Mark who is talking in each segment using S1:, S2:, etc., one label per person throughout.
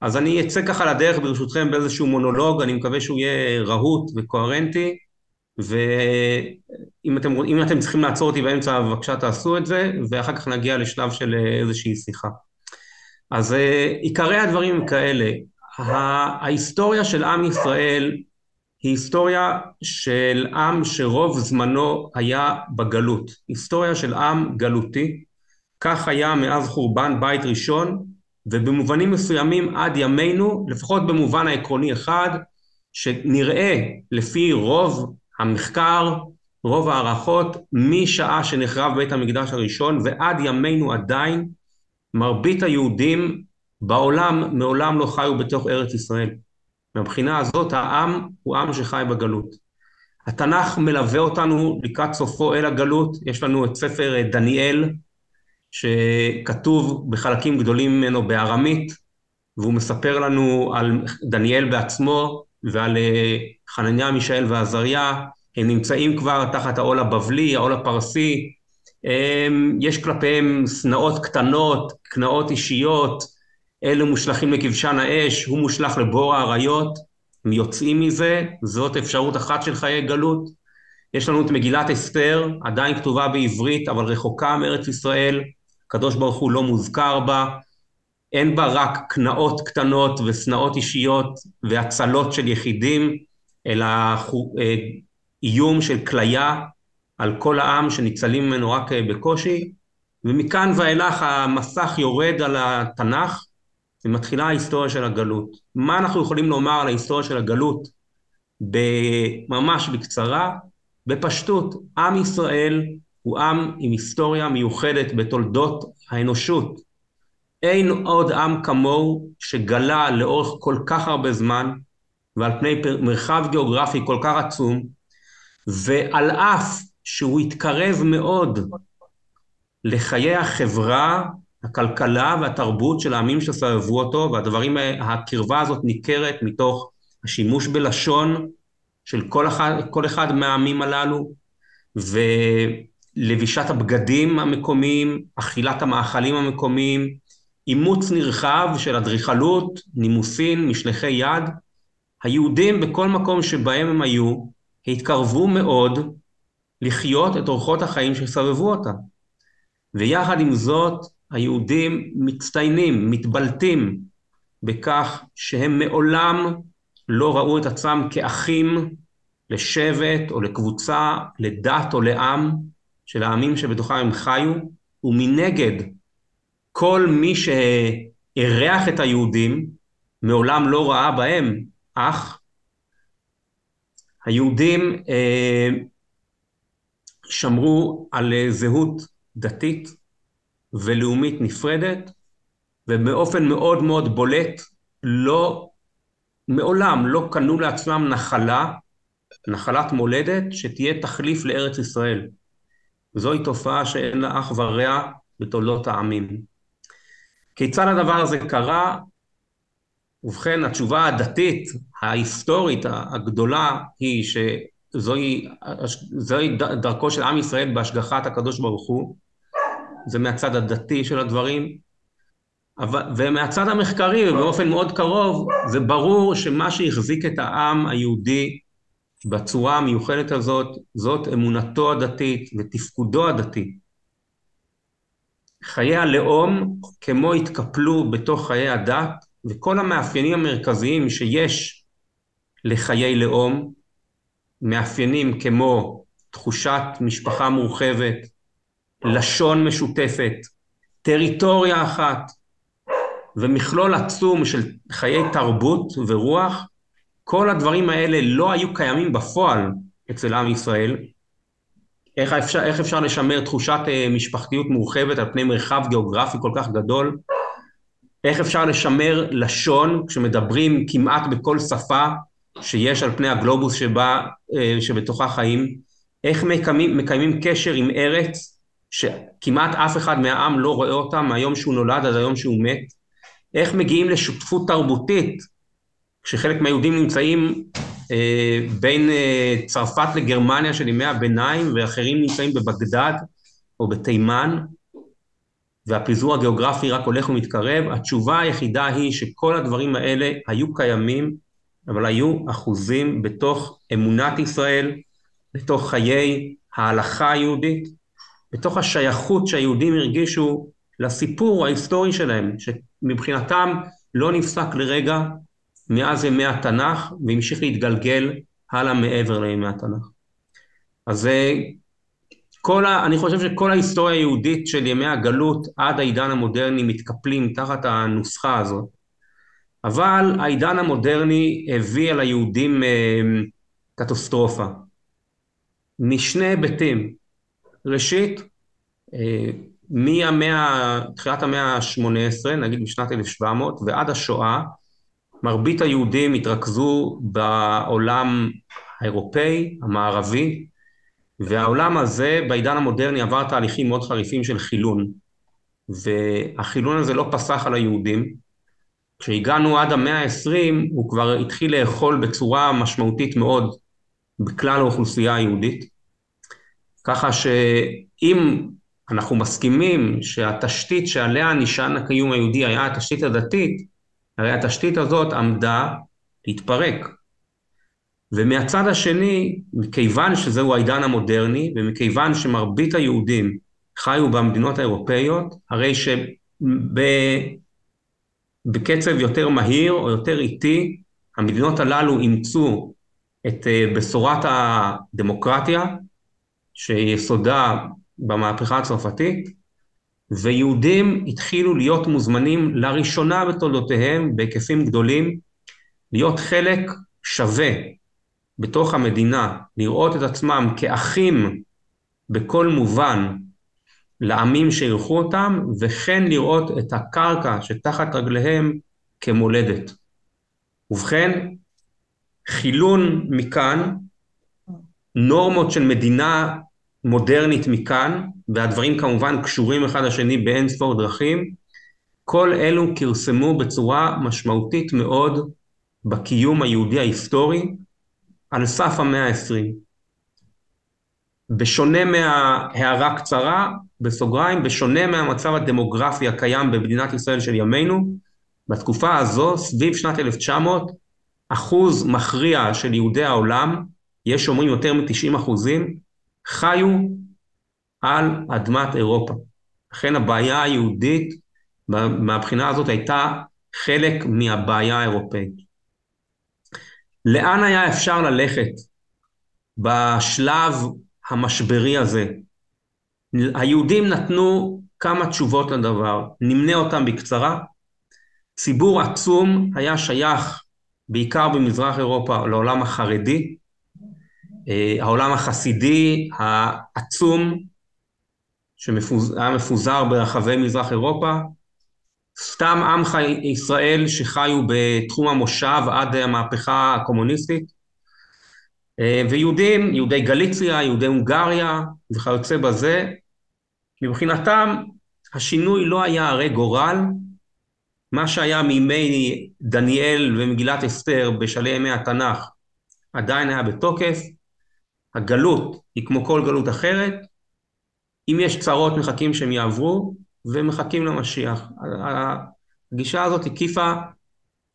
S1: אז אני אצא ככה לדרך ברשותכם באיזשהו מונולוג, אני מקווה שהוא יהיה רהוט וקוהרנטי, ואם אתם, אתם צריכים לעצור אותי באמצע, בבקשה תעשו את זה, ואחר כך נגיע לשלב של איזושהי שיחה. אז עיקרי הדברים הם כאלה, ההיסטוריה של עם ישראל היא היסטוריה של עם שרוב זמנו היה בגלות, היסטוריה של עם גלותי, כך היה מאז חורבן בית ראשון, ובמובנים מסוימים עד ימינו, לפחות במובן העקרוני אחד, שנראה לפי רוב המחקר, רוב ההערכות, משעה שנחרב בית המקדש הראשון ועד ימינו עדיין, מרבית היהודים בעולם מעולם לא חיו בתוך ארץ ישראל. מבחינה הזאת העם הוא עם שחי בגלות. התנ"ך מלווה אותנו לקראת סופו אל הגלות, יש לנו את ספר דניאל, שכתוב בחלקים גדולים ממנו בארמית, והוא מספר לנו על דניאל בעצמו ועל חנניה, מישאל ועזריה, הם נמצאים כבר תחת העול הבבלי, העול הפרסי, יש כלפיהם שנאות קטנות, קנאות אישיות, אלו מושלכים לכבשן האש, הוא מושלך לבור האריות, הם יוצאים מזה, זאת אפשרות אחת של חיי גלות. יש לנו את מגילת אסתר, עדיין כתובה בעברית, אבל רחוקה מארץ ישראל, הקדוש ברוך הוא לא מוזכר בה, אין בה רק קנאות קטנות ושנאות אישיות והצלות של יחידים, אלא איום של כליה על כל העם שניצלים ממנו רק בקושי, ומכאן ואילך המסך יורד על התנ"ך, ומתחילה ההיסטוריה של הגלות. מה אנחנו יכולים לומר על ההיסטוריה של הגלות? ממש בקצרה, בפשטות, עם ישראל הוא עם עם היסטוריה מיוחדת בתולדות האנושות. אין עוד עם כמוהו שגלה לאורך כל כך הרבה זמן ועל פני מרחב גיאוגרפי כל כך עצום, ועל אף שהוא התקרב מאוד לחיי החברה הכלכלה והתרבות של העמים שסבבו אותו, והדברים, הקרבה הזאת ניכרת מתוך השימוש בלשון של כל אחד, כל אחד מהעמים הללו, ולבישת הבגדים המקומיים, אכילת המאכלים המקומיים, אימוץ נרחב של אדריכלות, נימוסין, משלחי יד. היהודים בכל מקום שבהם הם היו, התקרבו מאוד לחיות את אורחות החיים שסבבו אותם. ויחד עם זאת, היהודים מצטיינים, מתבלטים בכך שהם מעולם לא ראו את עצמם כאחים לשבט או לקבוצה, לדת או לעם של העמים שבתוכם הם חיו, ומנגד כל מי שאירח את היהודים מעולם לא ראה בהם אח. היהודים אה, שמרו על זהות דתית ולאומית נפרדת, ובאופן מאוד מאוד בולט לא, מעולם לא קנו לעצמם נחלה, נחלת מולדת, שתהיה תחליף לארץ ישראל. זוהי תופעה שאין לה אח ורע בתולדות העמים. כיצד הדבר הזה קרה? ובכן, התשובה הדתית, ההיסטורית הגדולה, היא שזוהי דרכו של עם ישראל בהשגחת הקדוש ברוך הוא, זה מהצד הדתי של הדברים, ומהצד המחקרי, ובאופן מאוד קרוב, זה ברור שמה שהחזיק את העם היהודי בצורה המיוחדת הזאת, זאת אמונתו הדתית ותפקודו הדתי. חיי הלאום כמו התקפלו בתוך חיי הדת, וכל המאפיינים המרכזיים שיש לחיי לאום, מאפיינים כמו תחושת משפחה מורחבת, לשון משותפת, טריטוריה אחת ומכלול עצום של חיי תרבות ורוח, כל הדברים האלה לא היו קיימים בפועל אצל עם ישראל. איך אפשר, איך אפשר לשמר תחושת אה, משפחתיות מורחבת על פני מרחב גיאוגרפי כל כך גדול? איך אפשר לשמר לשון כשמדברים כמעט בכל שפה שיש על פני הגלובוס שבה, אה, שבתוכה חיים? איך מקיימים, מקיימים קשר עם ארץ שכמעט אף אחד מהעם לא רואה אותם מהיום שהוא נולד עד היום שהוא מת, איך מגיעים לשותפות תרבותית כשחלק מהיהודים נמצאים אה, בין אה, צרפת לגרמניה של ימי הביניים ואחרים נמצאים בבגדד או בתימן והפיזור הגיאוגרפי רק הולך ומתקרב, התשובה היחידה היא שכל הדברים האלה היו קיימים, אבל היו אחוזים בתוך אמונת ישראל, בתוך חיי ההלכה היהודית, בתוך השייכות שהיהודים הרגישו לסיפור ההיסטורי שלהם, שמבחינתם לא נפסק לרגע מאז ימי התנ"ך והמשיך להתגלגל הלאה מעבר לימי התנ"ך. אז אה, כל ה, אני חושב שכל ההיסטוריה היהודית של ימי הגלות עד העידן המודרני מתקפלים תחת הנוסחה הזאת. אבל העידן המודרני הביא על היהודים אה, קטסטרופה. משני היבטים. ראשית, אה, מהמאה, תחילת המאה ה-18, נגיד משנת 1700, ועד השואה, מרבית היהודים התרכזו בעולם האירופאי, המערבי, והעולם הזה בעידן המודרני עבר תהליכים מאוד חריפים של חילון. והחילון הזה לא פסח על היהודים. כשהגענו עד המאה ה-20 הוא כבר התחיל לאכול בצורה משמעותית מאוד בכלל האוכלוסייה היהודית. ככה שאם אנחנו מסכימים שהתשתית שעליה נשען הקיום היהודי היה התשתית הדתית, הרי התשתית הזאת עמדה להתפרק. ומהצד השני, מכיוון שזהו העידן המודרני, ומכיוון שמרבית היהודים חיו במדינות האירופאיות, הרי שבקצב יותר מהיר או יותר איטי, המדינות הללו אימצו את אה, בשורת הדמוקרטיה, שיסודה במהפכה הצרפתית, ויהודים התחילו להיות מוזמנים לראשונה בתולדותיהם בהיקפים גדולים, להיות חלק שווה בתוך המדינה, לראות את עצמם כאחים בכל מובן לעמים שאירחו אותם, וכן לראות את הקרקע שתחת רגליהם כמולדת. ובכן, חילון מכאן, נורמות של מדינה מודרנית מכאן, והדברים כמובן קשורים אחד לשני באין ספור דרכים, כל אלו כרסמו בצורה משמעותית מאוד בקיום היהודי ההיסטורי על סף המאה העשרים. בשונה מהערה קצרה, בסוגריים, בשונה מהמצב הדמוגרפי הקיים במדינת ישראל של ימינו, בתקופה הזו, סביב שנת 1900, אחוז מכריע של יהודי העולם, יש שאומרים יותר מ-90 אחוזים, חיו על אדמת אירופה. לכן הבעיה היהודית מהבחינה הזאת הייתה חלק מהבעיה האירופאית. לאן היה אפשר ללכת בשלב המשברי הזה? היהודים נתנו כמה תשובות לדבר, נמנה אותם בקצרה. ציבור עצום היה שייך בעיקר במזרח אירופה לעולם החרדי, העולם החסידי העצום שהיה מפוזר ברחבי מזרח אירופה, סתם עמך ישראל שחיו בתחום המושב עד המהפכה הקומוניסטית, אה, ויהודים, יהודי גליציה, יהודי הונגריה וכיוצא בזה, מבחינתם השינוי לא היה הרי גורל, מה שהיה מימי דניאל ומגילת אסתר בשלהי ימי התנ"ך עדיין היה בתוקף, הגלות היא כמו כל גלות אחרת, אם יש צרות מחכים שהם יעברו, ומחכים למשיח. הגישה הזאת הקיפה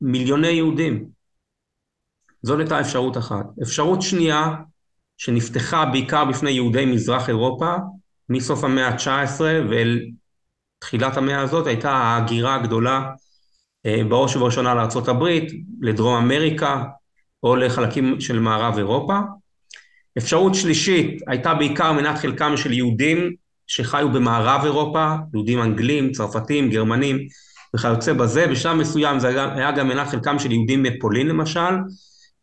S1: מיליוני יהודים. זאת הייתה אפשרות אחת. אפשרות שנייה, שנפתחה בעיקר בפני יהודי מזרח אירופה, מסוף המאה ה-19 ואל תחילת המאה הזאת, הייתה ההגירה הגדולה אה, בראש ובראשונה לארה"ב, לדרום אמריקה או לחלקים של מערב אירופה. אפשרות שלישית הייתה בעיקר מנת חלקם של יהודים שחיו במערב אירופה, יהודים אנגלים, צרפתים, גרמנים וכיוצא בזה, בשלב מסוים זה היה גם מנת חלקם של יהודים מפולין למשל,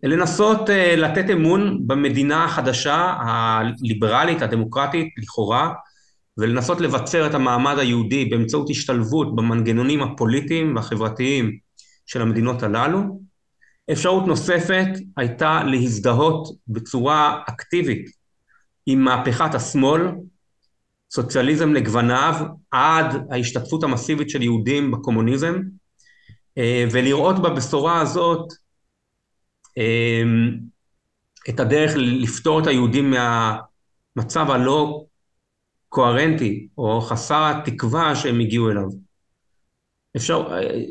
S1: לנסות uh, לתת אמון במדינה החדשה, הליברלית, הדמוקרטית, לכאורה, ולנסות לבצר את המעמד היהודי באמצעות השתלבות במנגנונים הפוליטיים והחברתיים של המדינות הללו. אפשרות נוספת הייתה להזדהות בצורה אקטיבית עם מהפכת השמאל, סוציאליזם לגווניו, עד ההשתתפות המסיבית של יהודים בקומוניזם, אה, ולראות בבשורה הזאת אה, את הדרך לפתור את היהודים מהמצב הלא קוהרנטי או חסר התקווה שהם הגיעו אליו. אפשר,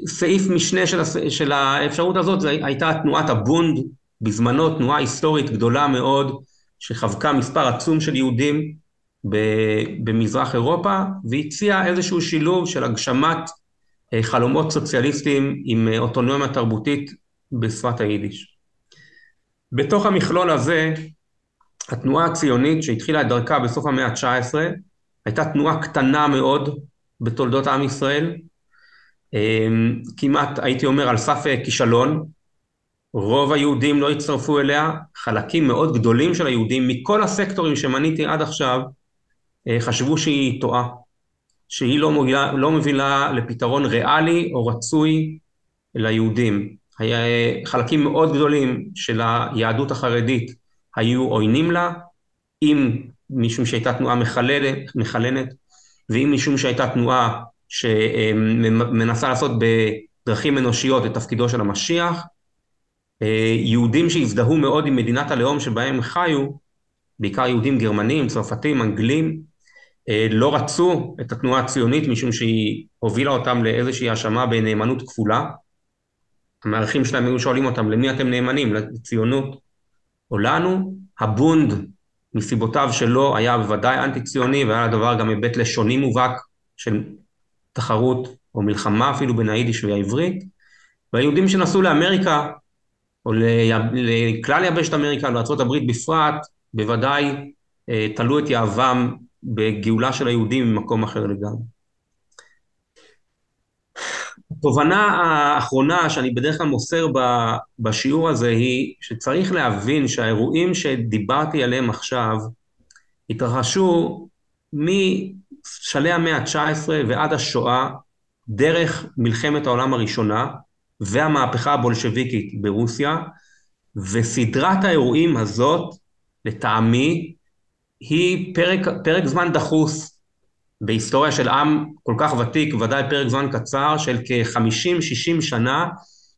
S1: סעיף משנה של, של האפשרות הזאת הייתה תנועת הבונד, בזמנו תנועה היסטורית גדולה מאוד, שחבקה מספר עצום של יהודים במזרח אירופה, והציעה איזשהו שילוב של הגשמת אה, חלומות סוציאליסטיים עם אה, אוטונומיה תרבותית בשפת היידיש. בתוך המכלול הזה, התנועה הציונית שהתחילה את דרכה בסוף המאה ה-19, הייתה תנועה קטנה מאוד בתולדות עם ישראל, כמעט הייתי אומר על סף אה, כישלון, רוב היהודים לא הצטרפו אליה, חלקים מאוד גדולים של היהודים מכל הסקטורים שמניתי עד עכשיו אה, חשבו שהיא טועה, שהיא לא, מובילה, לא מובילה לפתרון ריאלי או רצוי ליהודים. היה, חלקים מאוד גדולים של היהדות החרדית היו עוינים לה, אם משום שהייתה תנועה מחללת, מחלנת, ואם משום שהייתה תנועה שמנסה לעשות בדרכים אנושיות את תפקידו של המשיח. אה, יהודים שהזדהו מאוד עם מדינת הלאום שבהם חיו, בעיקר יהודים גרמנים, צרפתים, אנגלים, אה, לא רצו את התנועה הציונית משום שהיא הובילה אותם לאיזושהי האשמה בנאמנות כפולה. המארחים שלהם היו שואלים אותם למי אתם נאמנים, לציונות או לנו? הבונד מסיבותיו שלו היה בוודאי אנטי ציוני והיה לדבר גם היבט לשוני מובהק של תחרות או מלחמה אפילו בין היידיש והעברית, והיהודים שנסעו לאמריקה או לכלל יבשת אמריקה, לארה"ב בפרט, בוודאי אה, תלו את יהבם בגאולה של היהודים ממקום אחר לגמרי. התובנה האחרונה שאני בדרך כלל מוסר בשיעור הזה היא שצריך להבין שהאירועים שדיברתי עליהם עכשיו התרחשו משלהי המאה ה-19 ועד השואה, דרך מלחמת העולם הראשונה והמהפכה הבולשביקית ברוסיה, וסדרת האירועים הזאת, לטעמי, היא פרק, פרק זמן דחוס בהיסטוריה של עם כל כך ותיק, ודאי פרק זמן קצר, של כ-50-60 שנה,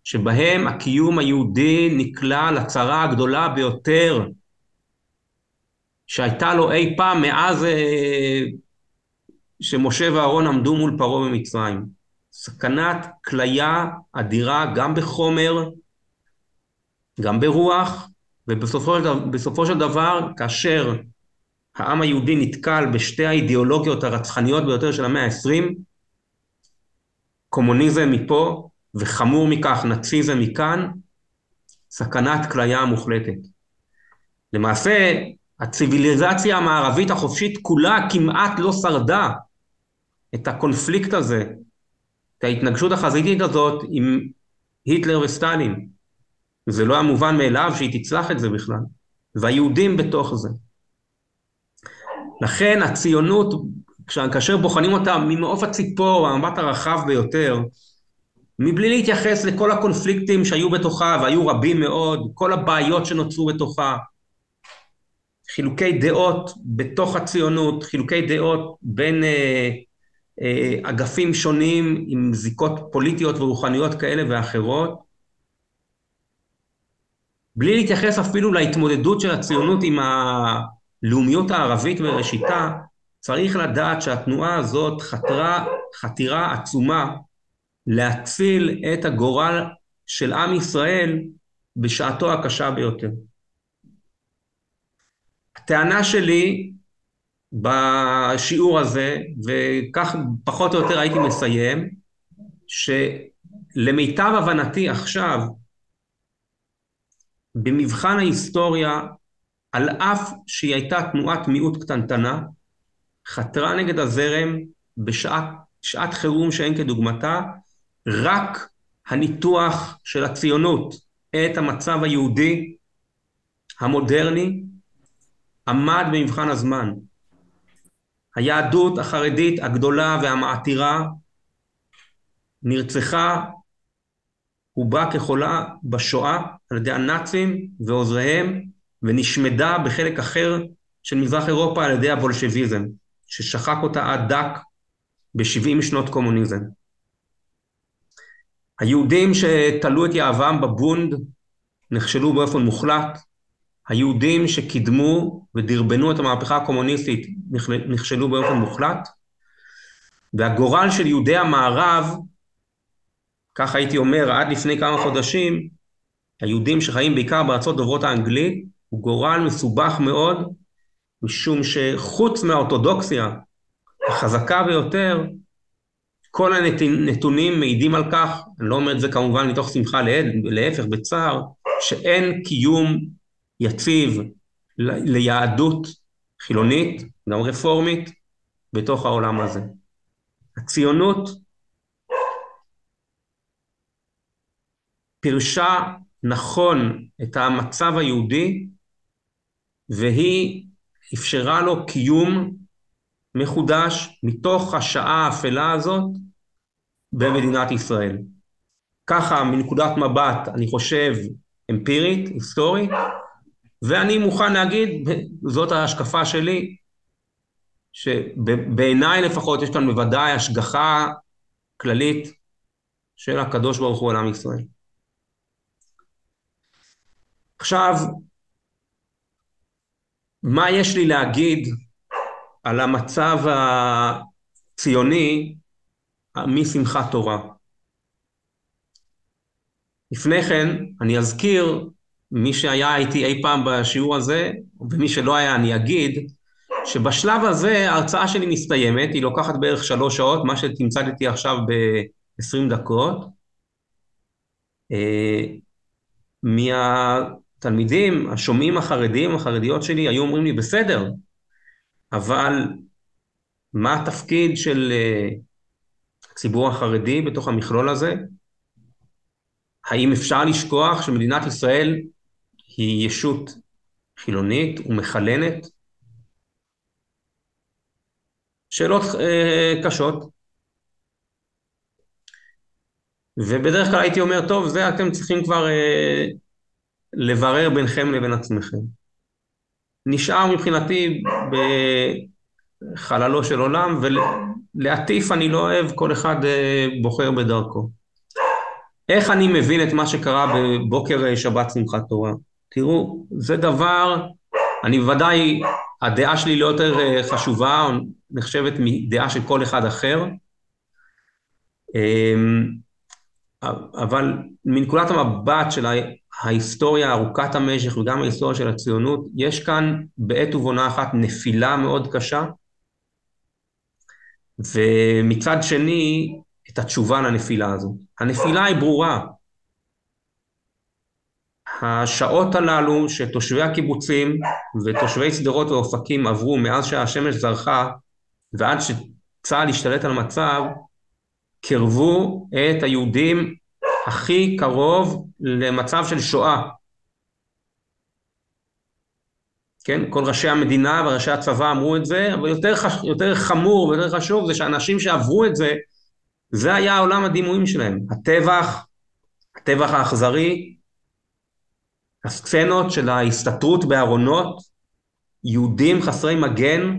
S1: שבהם הקיום היהודי נקלע לצרה הגדולה ביותר שהייתה לו אי פעם מאז אה, שמשה ואהרון עמדו מול פרעה במצרים. סכנת כליה אדירה גם בחומר, גם ברוח, ובסופו של דבר, כאשר העם היהודי נתקל בשתי האידיאולוגיות הרצחניות ביותר של המאה ה-20, קומוניזם מפה, וחמור מכך, נאציזם מכאן, סכנת כליה מוחלטת. למעשה, הציוויליזציה המערבית החופשית כולה כמעט לא שרדה את הקונפליקט הזה, את ההתנגשות החזיתית הזאת עם היטלר וסטלין. זה לא היה מובן מאליו שהיא תצלח את זה בכלל. והיהודים בתוך זה. לכן הציונות, כאשר בוחנים אותה ממעוף הציפור, המבט הרחב ביותר, מבלי להתייחס לכל הקונפליקטים שהיו בתוכה, והיו רבים מאוד, כל הבעיות שנוצרו בתוכה, חילוקי דעות בתוך הציונות, חילוקי דעות בין אה, אגפים שונים עם זיקות פוליטיות ורוחניות כאלה ואחרות, בלי להתייחס אפילו להתמודדות של הציונות עם הלאומיות הערבית בראשיתה, צריך לדעת שהתנועה הזאת חתרה חתירה עצומה להציל את הגורל של עם ישראל בשעתו הקשה ביותר. הטענה שלי בשיעור הזה, וכך פחות או יותר הייתי מסיים, שלמיטב הבנתי עכשיו, במבחן ההיסטוריה, על אף שהיא הייתה תנועת מיעוט קטנטנה, חתרה נגד הזרם בשעת חירום שאין כדוגמתה, רק הניתוח של הציונות את המצב היהודי המודרני עמד במבחן הזמן. היהדות החרדית הגדולה והמעתירה נרצחה הובאה כחולה בשואה על ידי הנאצים ועוזריהם ונשמדה בחלק אחר של מזרח אירופה על ידי הבולשביזם ששחק אותה עד דק ב-70 שנות קומוניזם. היהודים שתלו את יהבם בבונד נכשלו באופן מוחלט, היהודים שקידמו ודרבנו את המהפכה הקומוניסטית נכשלו באופן מוחלט, והגורל של יהודי המערב, כך הייתי אומר עד לפני כמה חודשים, היהודים שחיים בעיקר בארצות דוברות האנגלית, הוא גורל מסובך מאוד, משום שחוץ מהאורתודוקסיה החזקה ביותר, כל הנתונים מעידים על כך, אני לא אומר את זה כמובן מתוך שמחה להפך בצער, שאין קיום יציב ליהדות חילונית, גם רפורמית, בתוך העולם הזה. הציונות פירשה נכון את המצב היהודי והיא אפשרה לו קיום מחודש מתוך השעה האפלה הזאת במדינת ישראל. ככה מנקודת מבט, אני חושב, אמפירית, היסטורית, ואני מוכן להגיד, זאת ההשקפה שלי, שבעיניי לפחות יש כאן בוודאי השגחה כללית של הקדוש ברוך הוא על עם ישראל. עכשיו, מה יש לי להגיד על המצב הציוני משמחת תורה? לפני כן, אני אזכיר, מי שהיה איתי אי פעם בשיעור הזה, ומי שלא היה אני אגיד, שבשלב הזה ההרצאה שלי מסתיימת, היא לוקחת בערך שלוש שעות, מה שתמצאתי עכשיו ב-20 דקות. אה, מהתלמידים, השומעים החרדים, החרדיות שלי, היו אומרים לי, בסדר, אבל מה התפקיד של אה, הציבור החרדי בתוך המכלול הזה? האם אפשר לשכוח שמדינת ישראל היא ישות חילונית ומכלנת? שאלות אה, קשות. ובדרך כלל הייתי אומר, טוב, זה אתם צריכים כבר אה, לברר ביניכם לבין עצמכם. נשאר מבחינתי בחללו של עולם, ולהטיף אני לא אוהב, כל אחד אה, בוחר בדרכו. איך אני מבין את מה שקרה בבוקר אה, שבת שמחת תורה? תראו, זה דבר, אני בוודאי, הדעה שלי לא יותר אה, חשובה, נחשבת מדעה של כל אחד אחר, אמ, אבל מנקודת המבט של ההיסטוריה ארוכת המשך וגם ההיסטוריה של הציונות, יש כאן בעת ובעונה אחת נפילה מאוד קשה, ומצד שני את התשובה לנפילה הזו. הנפילה היא ברורה. השעות הללו שתושבי הקיבוצים ותושבי שדרות ואופקים עברו מאז שהשמש זרחה ועד שצה"ל השתלט על המצב, קרבו את היהודים הכי קרוב למצב של שואה. כן, כל ראשי המדינה וראשי הצבא אמרו את זה, אבל יותר, חש... יותר חמור ויותר חשוב זה שאנשים שעברו את זה, זה היה עולם הדימויים שלהם. הטבח, הטבח האכזרי, הסצנות של ההסתתרות בארונות, יהודים חסרי מגן,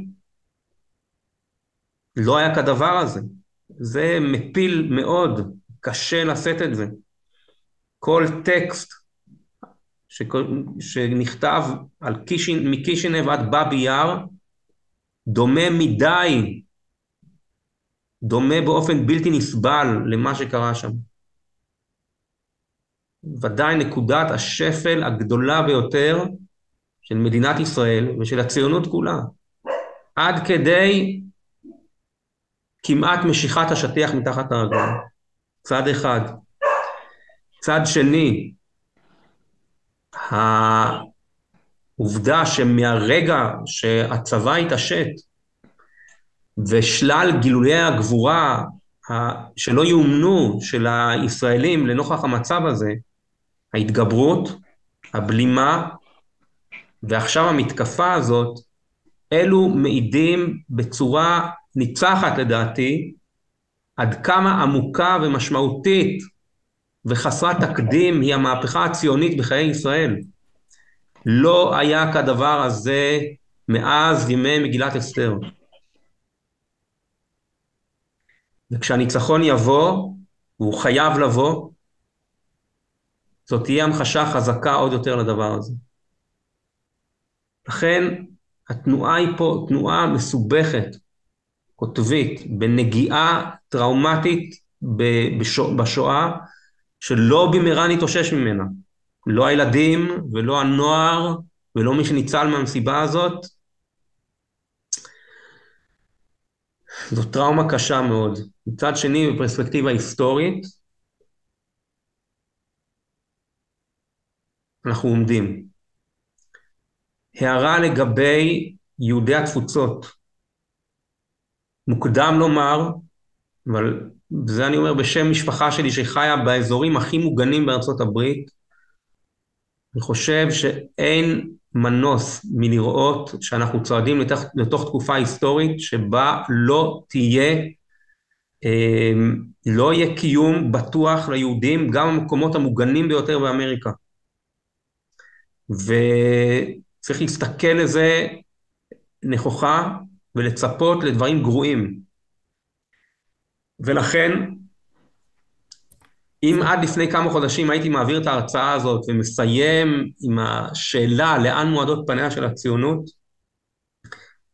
S1: לא היה כדבר הזה. זה מפיל מאוד, קשה לשאת את זה. כל טקסט שנכתב על קישין, מקישינב עד באבי יאר, דומה מדי, דומה באופן בלתי נסבל למה שקרה שם. ודאי נקודת השפל הגדולה ביותר של מדינת ישראל ושל הציונות כולה. עד כדי כמעט משיכת השטיח מתחת הרגליים. צד אחד. צד שני, העובדה שמהרגע שהצבא התעשת ושלל גילויי הגבורה שלא יאומנו של הישראלים לנוכח המצב הזה, ההתגברות, הבלימה, ועכשיו המתקפה הזאת, אלו מעידים בצורה ניצחת לדעתי, עד כמה עמוקה ומשמעותית וחסרת תקדים היא המהפכה הציונית בחיי ישראל. לא היה כדבר הזה מאז ימי מגילת אסתר. וכשהניצחון יבוא, והוא חייב לבוא, זאת תהיה המחשה חזקה עוד יותר לדבר הזה. לכן התנועה היא פה תנועה מסובכת, קוטבית, בנגיעה טראומטית בשואה, שלא במהרה נתאושש ממנה. לא הילדים ולא הנוער ולא מי שניצל מהמסיבה הזאת. זו טראומה קשה מאוד. מצד שני, בפרספקטיבה היסטורית, אנחנו עומדים. הערה לגבי יהודי התפוצות. מוקדם לומר, אבל זה אני אומר בשם משפחה שלי שחיה באזורים הכי מוגנים בארצות הברית, אני חושב שאין מנוס מלראות שאנחנו צועדים לתוך, לתוך תקופה היסטורית שבה לא תהיה, אה, לא יהיה קיום בטוח ליהודים גם במקומות המוגנים ביותר באמריקה. וצריך להסתכל לזה נכוחה ולצפות לדברים גרועים. ולכן, אם עד לפני כמה חודשים הייתי מעביר את ההרצאה הזאת ומסיים עם השאלה לאן מועדות פניה של הציונות,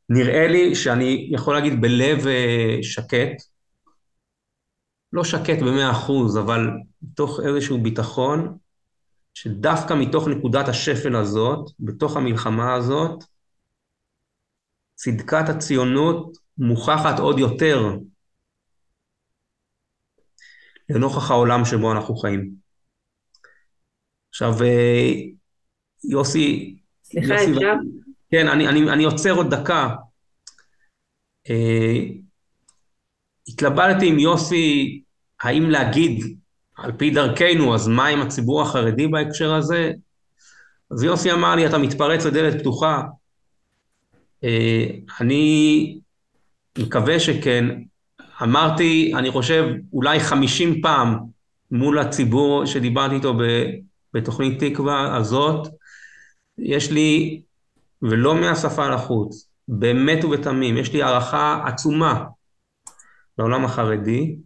S1: נראה לי שאני יכול להגיד בלב אה, שקט, לא שקט במאה אחוז, אבל מתוך איזשהו ביטחון, שדווקא מתוך נקודת השפל הזאת, בתוך המלחמה הזאת, צדקת הציונות מוכחת עוד יותר לנוכח העולם שבו אנחנו חיים. עכשיו, אה, יוסי...
S2: סליחה, יוסי אפשר?
S1: כן, אני, אני, אני עוצר עוד דקה. Uh, התלבטתי עם יוסי האם להגיד על פי דרכנו, אז מה עם הציבור החרדי בהקשר הזה? אז יוסי אמר לי, אתה מתפרץ לדלת פתוחה. אה, אני מקווה שכן. אמרתי, אני חושב, אולי חמישים פעם מול הציבור שדיברתי איתו בתוכנית תקווה הזאת, יש לי, ולא מהשפה לחוץ, באמת ובתמים, יש לי הערכה עצומה לעולם החרדי,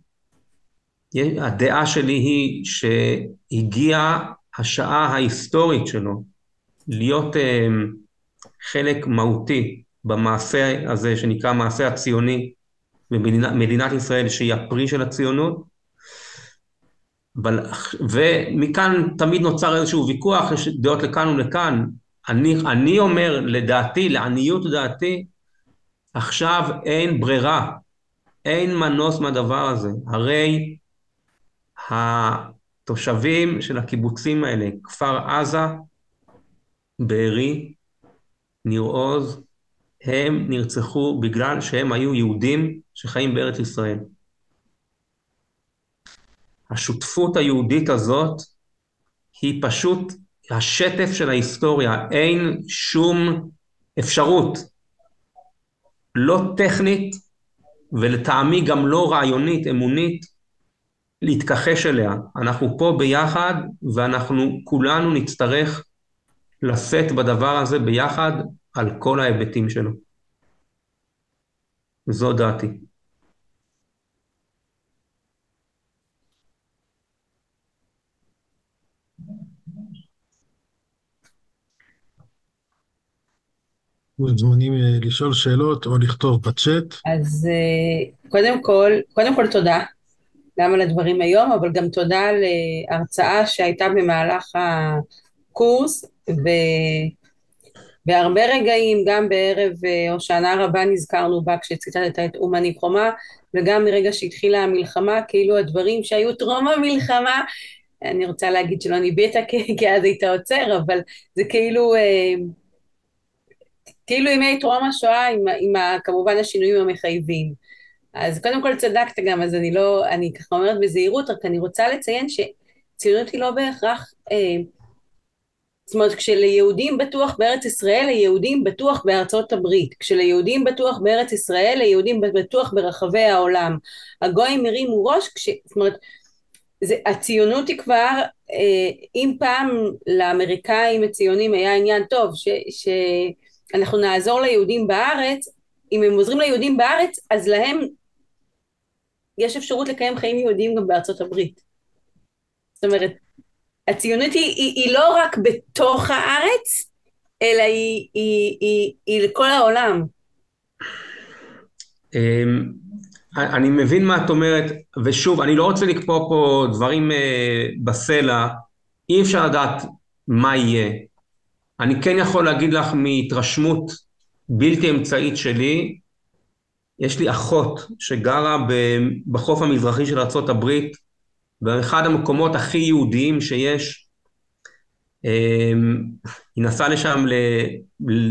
S1: הדעה שלי היא שהגיעה השעה ההיסטורית שלו להיות אה, חלק מהותי במעשה הזה שנקרא המעשה הציוני במדינת ישראל שהיא הפרי של הציונות ומכאן תמיד נוצר איזשהו ויכוח, יש דעות לכאן ולכאן. אני, אני אומר, לדעתי, לעניות דעתי, עכשיו אין ברירה, אין מנוס מהדבר הזה. הרי התושבים של הקיבוצים האלה, כפר עזה, בארי, ניר עוז, הם נרצחו בגלל שהם היו יהודים שחיים בארץ ישראל. השותפות היהודית הזאת היא פשוט השטף של ההיסטוריה, אין שום אפשרות, לא טכנית ולטעמי גם לא רעיונית, אמונית, להתכחש אליה. אנחנו פה ביחד, ואנחנו כולנו נצטרך לשאת בדבר הזה ביחד על כל ההיבטים שלו. זו דעתי.
S3: מוזמנים אה, לשאול שאלות או לכתוב בצ'אט.
S2: אז אה, קודם כל, קודם כל תודה. גם על הדברים היום, אבל גם תודה על אה, הרצאה שהייתה במהלך הקורס, ובהרבה רגעים, גם בערב אה, הושענא רבה נזכרנו בה כשציטטת את אומני חומה, וגם מרגע שהתחילה המלחמה, כאילו הדברים שהיו טרום המלחמה, אני רוצה להגיד שלא ניבאת כי אז היית עוצר, אבל זה כאילו... אה, כאילו ימי טרום השואה עם, עם כמובן השינויים המחייבים. אז קודם כל צדקת גם, אז אני לא, אני ככה אומרת בזהירות, רק אני רוצה לציין שציונות היא לא בהכרח, אה, זאת אומרת, כשליהודים בטוח בארץ ישראל, ליהודים בטוח בארצות הברית. כשליהודים בטוח בארץ ישראל, ליהודים בטוח ברחבי העולם. הגויים הרימו ראש, כש, זאת אומרת, זה, הציונות היא כבר, אה, אם פעם לאמריקאים הציונים היה עניין טוב, ש, שאנחנו נעזור ליהודים בארץ, אם הם עוזרים ליהודים בארץ, אז להם יש אפשרות לקיים חיים יהודיים גם בארצות הברית. זאת אומרת, הציונות היא, היא, היא לא רק בתוך הארץ, אלא היא, היא, היא, היא לכל העולם.
S1: אמ, אני מבין מה את אומרת, ושוב, אני לא רוצה לקפוא פה דברים אה, בסלע, אי אפשר לדעת מה יהיה. אני כן יכול להגיד לך מהתרשמות בלתי אמצעית שלי, יש לי אחות שגרה בחוף המזרחי של ארה"ב, באחד המקומות הכי יהודיים שיש. אמ, היא נסעה לשם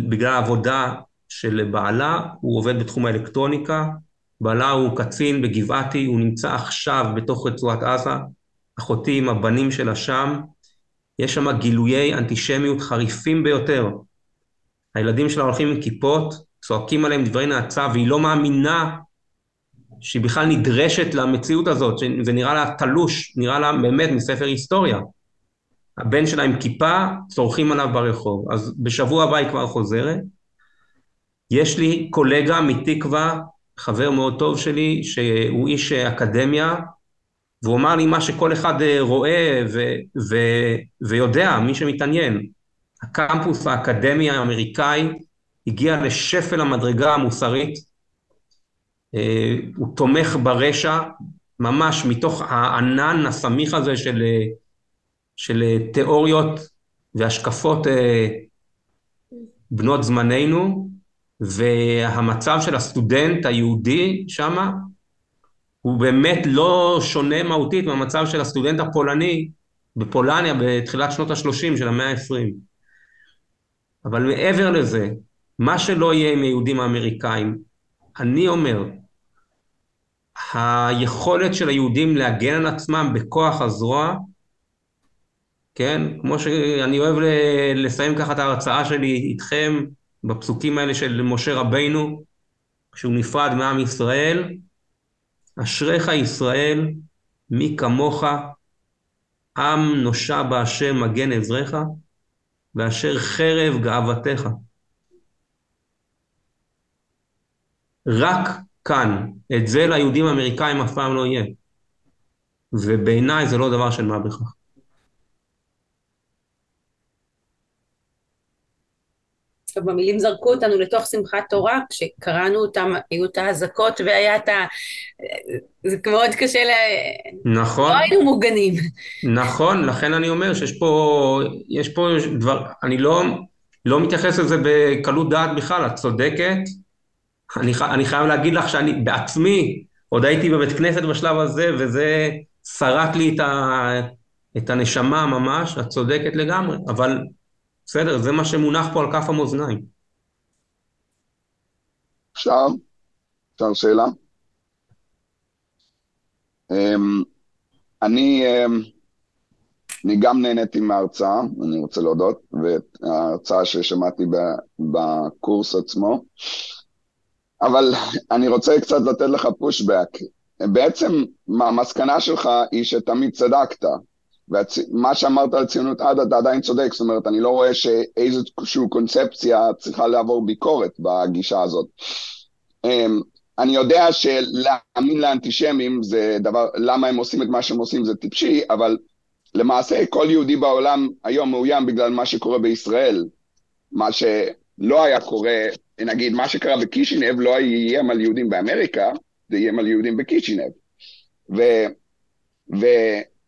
S1: בגלל העבודה של בעלה, הוא עובד בתחום האלקטרוניקה, בעלה הוא קצין בגבעתי, הוא נמצא עכשיו בתוך רצועת עזה, אחותי עם הבנים שלה שם, יש שם גילויי אנטישמיות חריפים ביותר. הילדים שלה הולכים עם כיפות, צועקים עליהם דברי נאצה, והיא לא מאמינה שהיא בכלל נדרשת למציאות הזאת, זה נראה לה תלוש, נראה לה באמת מספר היסטוריה. הבן שלה עם כיפה, צורכים עליו ברחוב. אז בשבוע הבא היא כבר חוזרת. יש לי קולגה מתקווה, חבר מאוד טוב שלי, שהוא איש אקדמיה, והוא אמר לי מה שכל אחד אה, רואה ו- ו- ויודע, מי שמתעניין. הקמפוס האקדמי האמריקאי הגיע לשפל המדרגה המוסרית, אה, הוא תומך ברשע, ממש מתוך הענן הסמיך הזה של, אה, של תיאוריות והשקפות בנות זמננו, והמצב של הסטודנט היהודי שמה הוא באמת לא שונה מהותית מהמצב של הסטודנט הפולני בפולניה בתחילת שנות ה-30 של המאה ה-20. אבל מעבר לזה, מה שלא יהיה עם היהודים האמריקאים, אני אומר, היכולת של היהודים להגן על עצמם בכוח הזרוע, כן, כמו שאני אוהב לסיים ככה את ההרצאה שלי איתכם, בפסוקים האלה של משה רבינו, כשהוא נפרד מעם ישראל, אשריך ישראל, מי כמוך, עם נושע בהשם מגן עזריך, ואשר חרב גאוותך. רק כאן, את זה ליהודים האמריקאים אף פעם לא יהיה. ובעיניי זה לא דבר של מה בכך.
S2: עכשיו במילים זרקו אותנו לתוך שמחת תורה, כשקראנו אותם היו את האזעקות והיה את ה... זה מאוד קשה ל...
S1: נכון.
S2: לא היינו מוגנים.
S1: נכון, לכן אני אומר שיש פה, יש פה דבר, אני לא, לא מתייחס לזה בקלות דעת בכלל, את צודקת. אני, אני חייב להגיד לך שאני בעצמי, עוד הייתי בבית כנסת בשלב הזה, וזה שרט לי את, ה, את הנשמה ממש, את צודקת לגמרי, אבל בסדר, זה מה שמונח פה על כף המאזניים.
S4: אפשר? אפשר שאלה? Um, אני, um, אני גם נהניתי מההרצאה, אני רוצה להודות, וההרצאה ששמעתי בקורס עצמו, אבל אני רוצה קצת לתת לך פושבק. בעצם המסקנה שלך היא שתמיד צדקת. ומה שאמרת על ציונות עד, אתה עדיין צודק, זאת אומרת, אני לא רואה שאיזושהי קונספציה צריכה לעבור ביקורת בגישה הזאת. אמ, אני יודע שלהאמין לאנטישמים זה דבר, למה הם עושים את מה שהם עושים זה טיפשי, אבל למעשה כל יהודי בעולם היום מאוים בגלל מה שקורה בישראל. מה שלא היה קורה, נגיד, מה שקרה בקישינב לא איים על יהודים באמריקה, זה איים על יהודים בקישינב. ו, ו,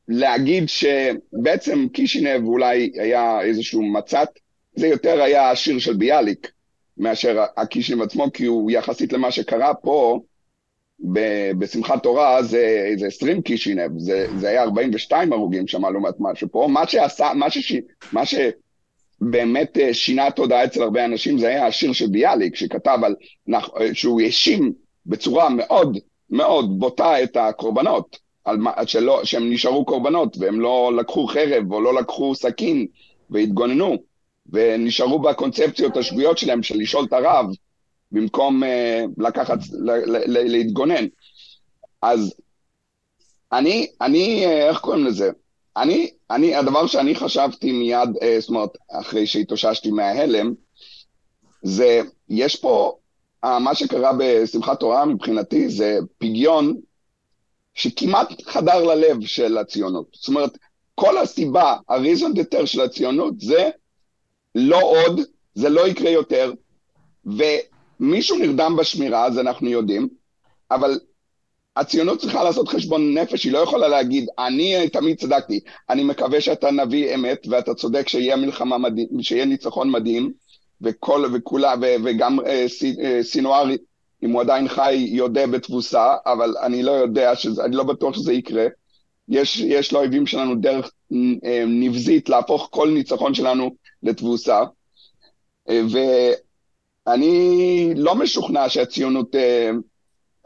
S4: להגיד שבעצם קישינב אולי היה איזשהו מצת, זה יותר היה השיר של ביאליק מאשר הקישינב עצמו, כי הוא יחסית למה שקרה פה, בשמחת תורה זה איזה 20 קישינב, זה, זה היה 42 הרוגים שם לעומת משהו פה. מה שעשה, מה, שש, מה שבאמת אה, שינה תודעה אצל הרבה אנשים זה היה השיר של ביאליק, שכתב על, שהוא האשים בצורה מאוד מאוד בוטה את הקורבנות. על שלא, שהם נשארו קורבנות והם לא לקחו חרב או לא לקחו סכין והתגוננו ונשארו בקונספציות השגויות שלהם של לשאול את הרב במקום uh, לקחת, ל, ל, ל, להתגונן. אז אני, אני, אה, איך קוראים לזה? אני, אני, הדבר שאני חשבתי מיד, uh, זאת אומרת, אחרי שהתאוששתי מההלם, זה, יש פה, uh, מה שקרה בשמחת תורה מבחינתי זה פגיון שכמעט חדר ללב של הציונות. זאת אומרת, כל הסיבה, הריזון דטר של הציונות זה לא עוד זה לא יקרה יותר, ומישהו נרדם בשמירה, אז אנחנו יודעים, אבל הציונות צריכה לעשות חשבון נפש, היא לא יכולה להגיד, אני תמיד צדקתי, אני מקווה שאתה נביא אמת ואתה צודק שיהיה מלחמה מדהים, שיהיה ניצחון מדהים, וכל, וכולה, ו, וגם אה, אה, סינואר, אם הוא עדיין חי, יודה בתבוסה, אבל אני לא יודע, שזה, אני לא בטוח שזה יקרה. יש, יש לאויבים שלנו דרך אה, נבזית להפוך כל ניצחון שלנו לתבוסה, אה, ואני לא משוכנע שהציונות... אה,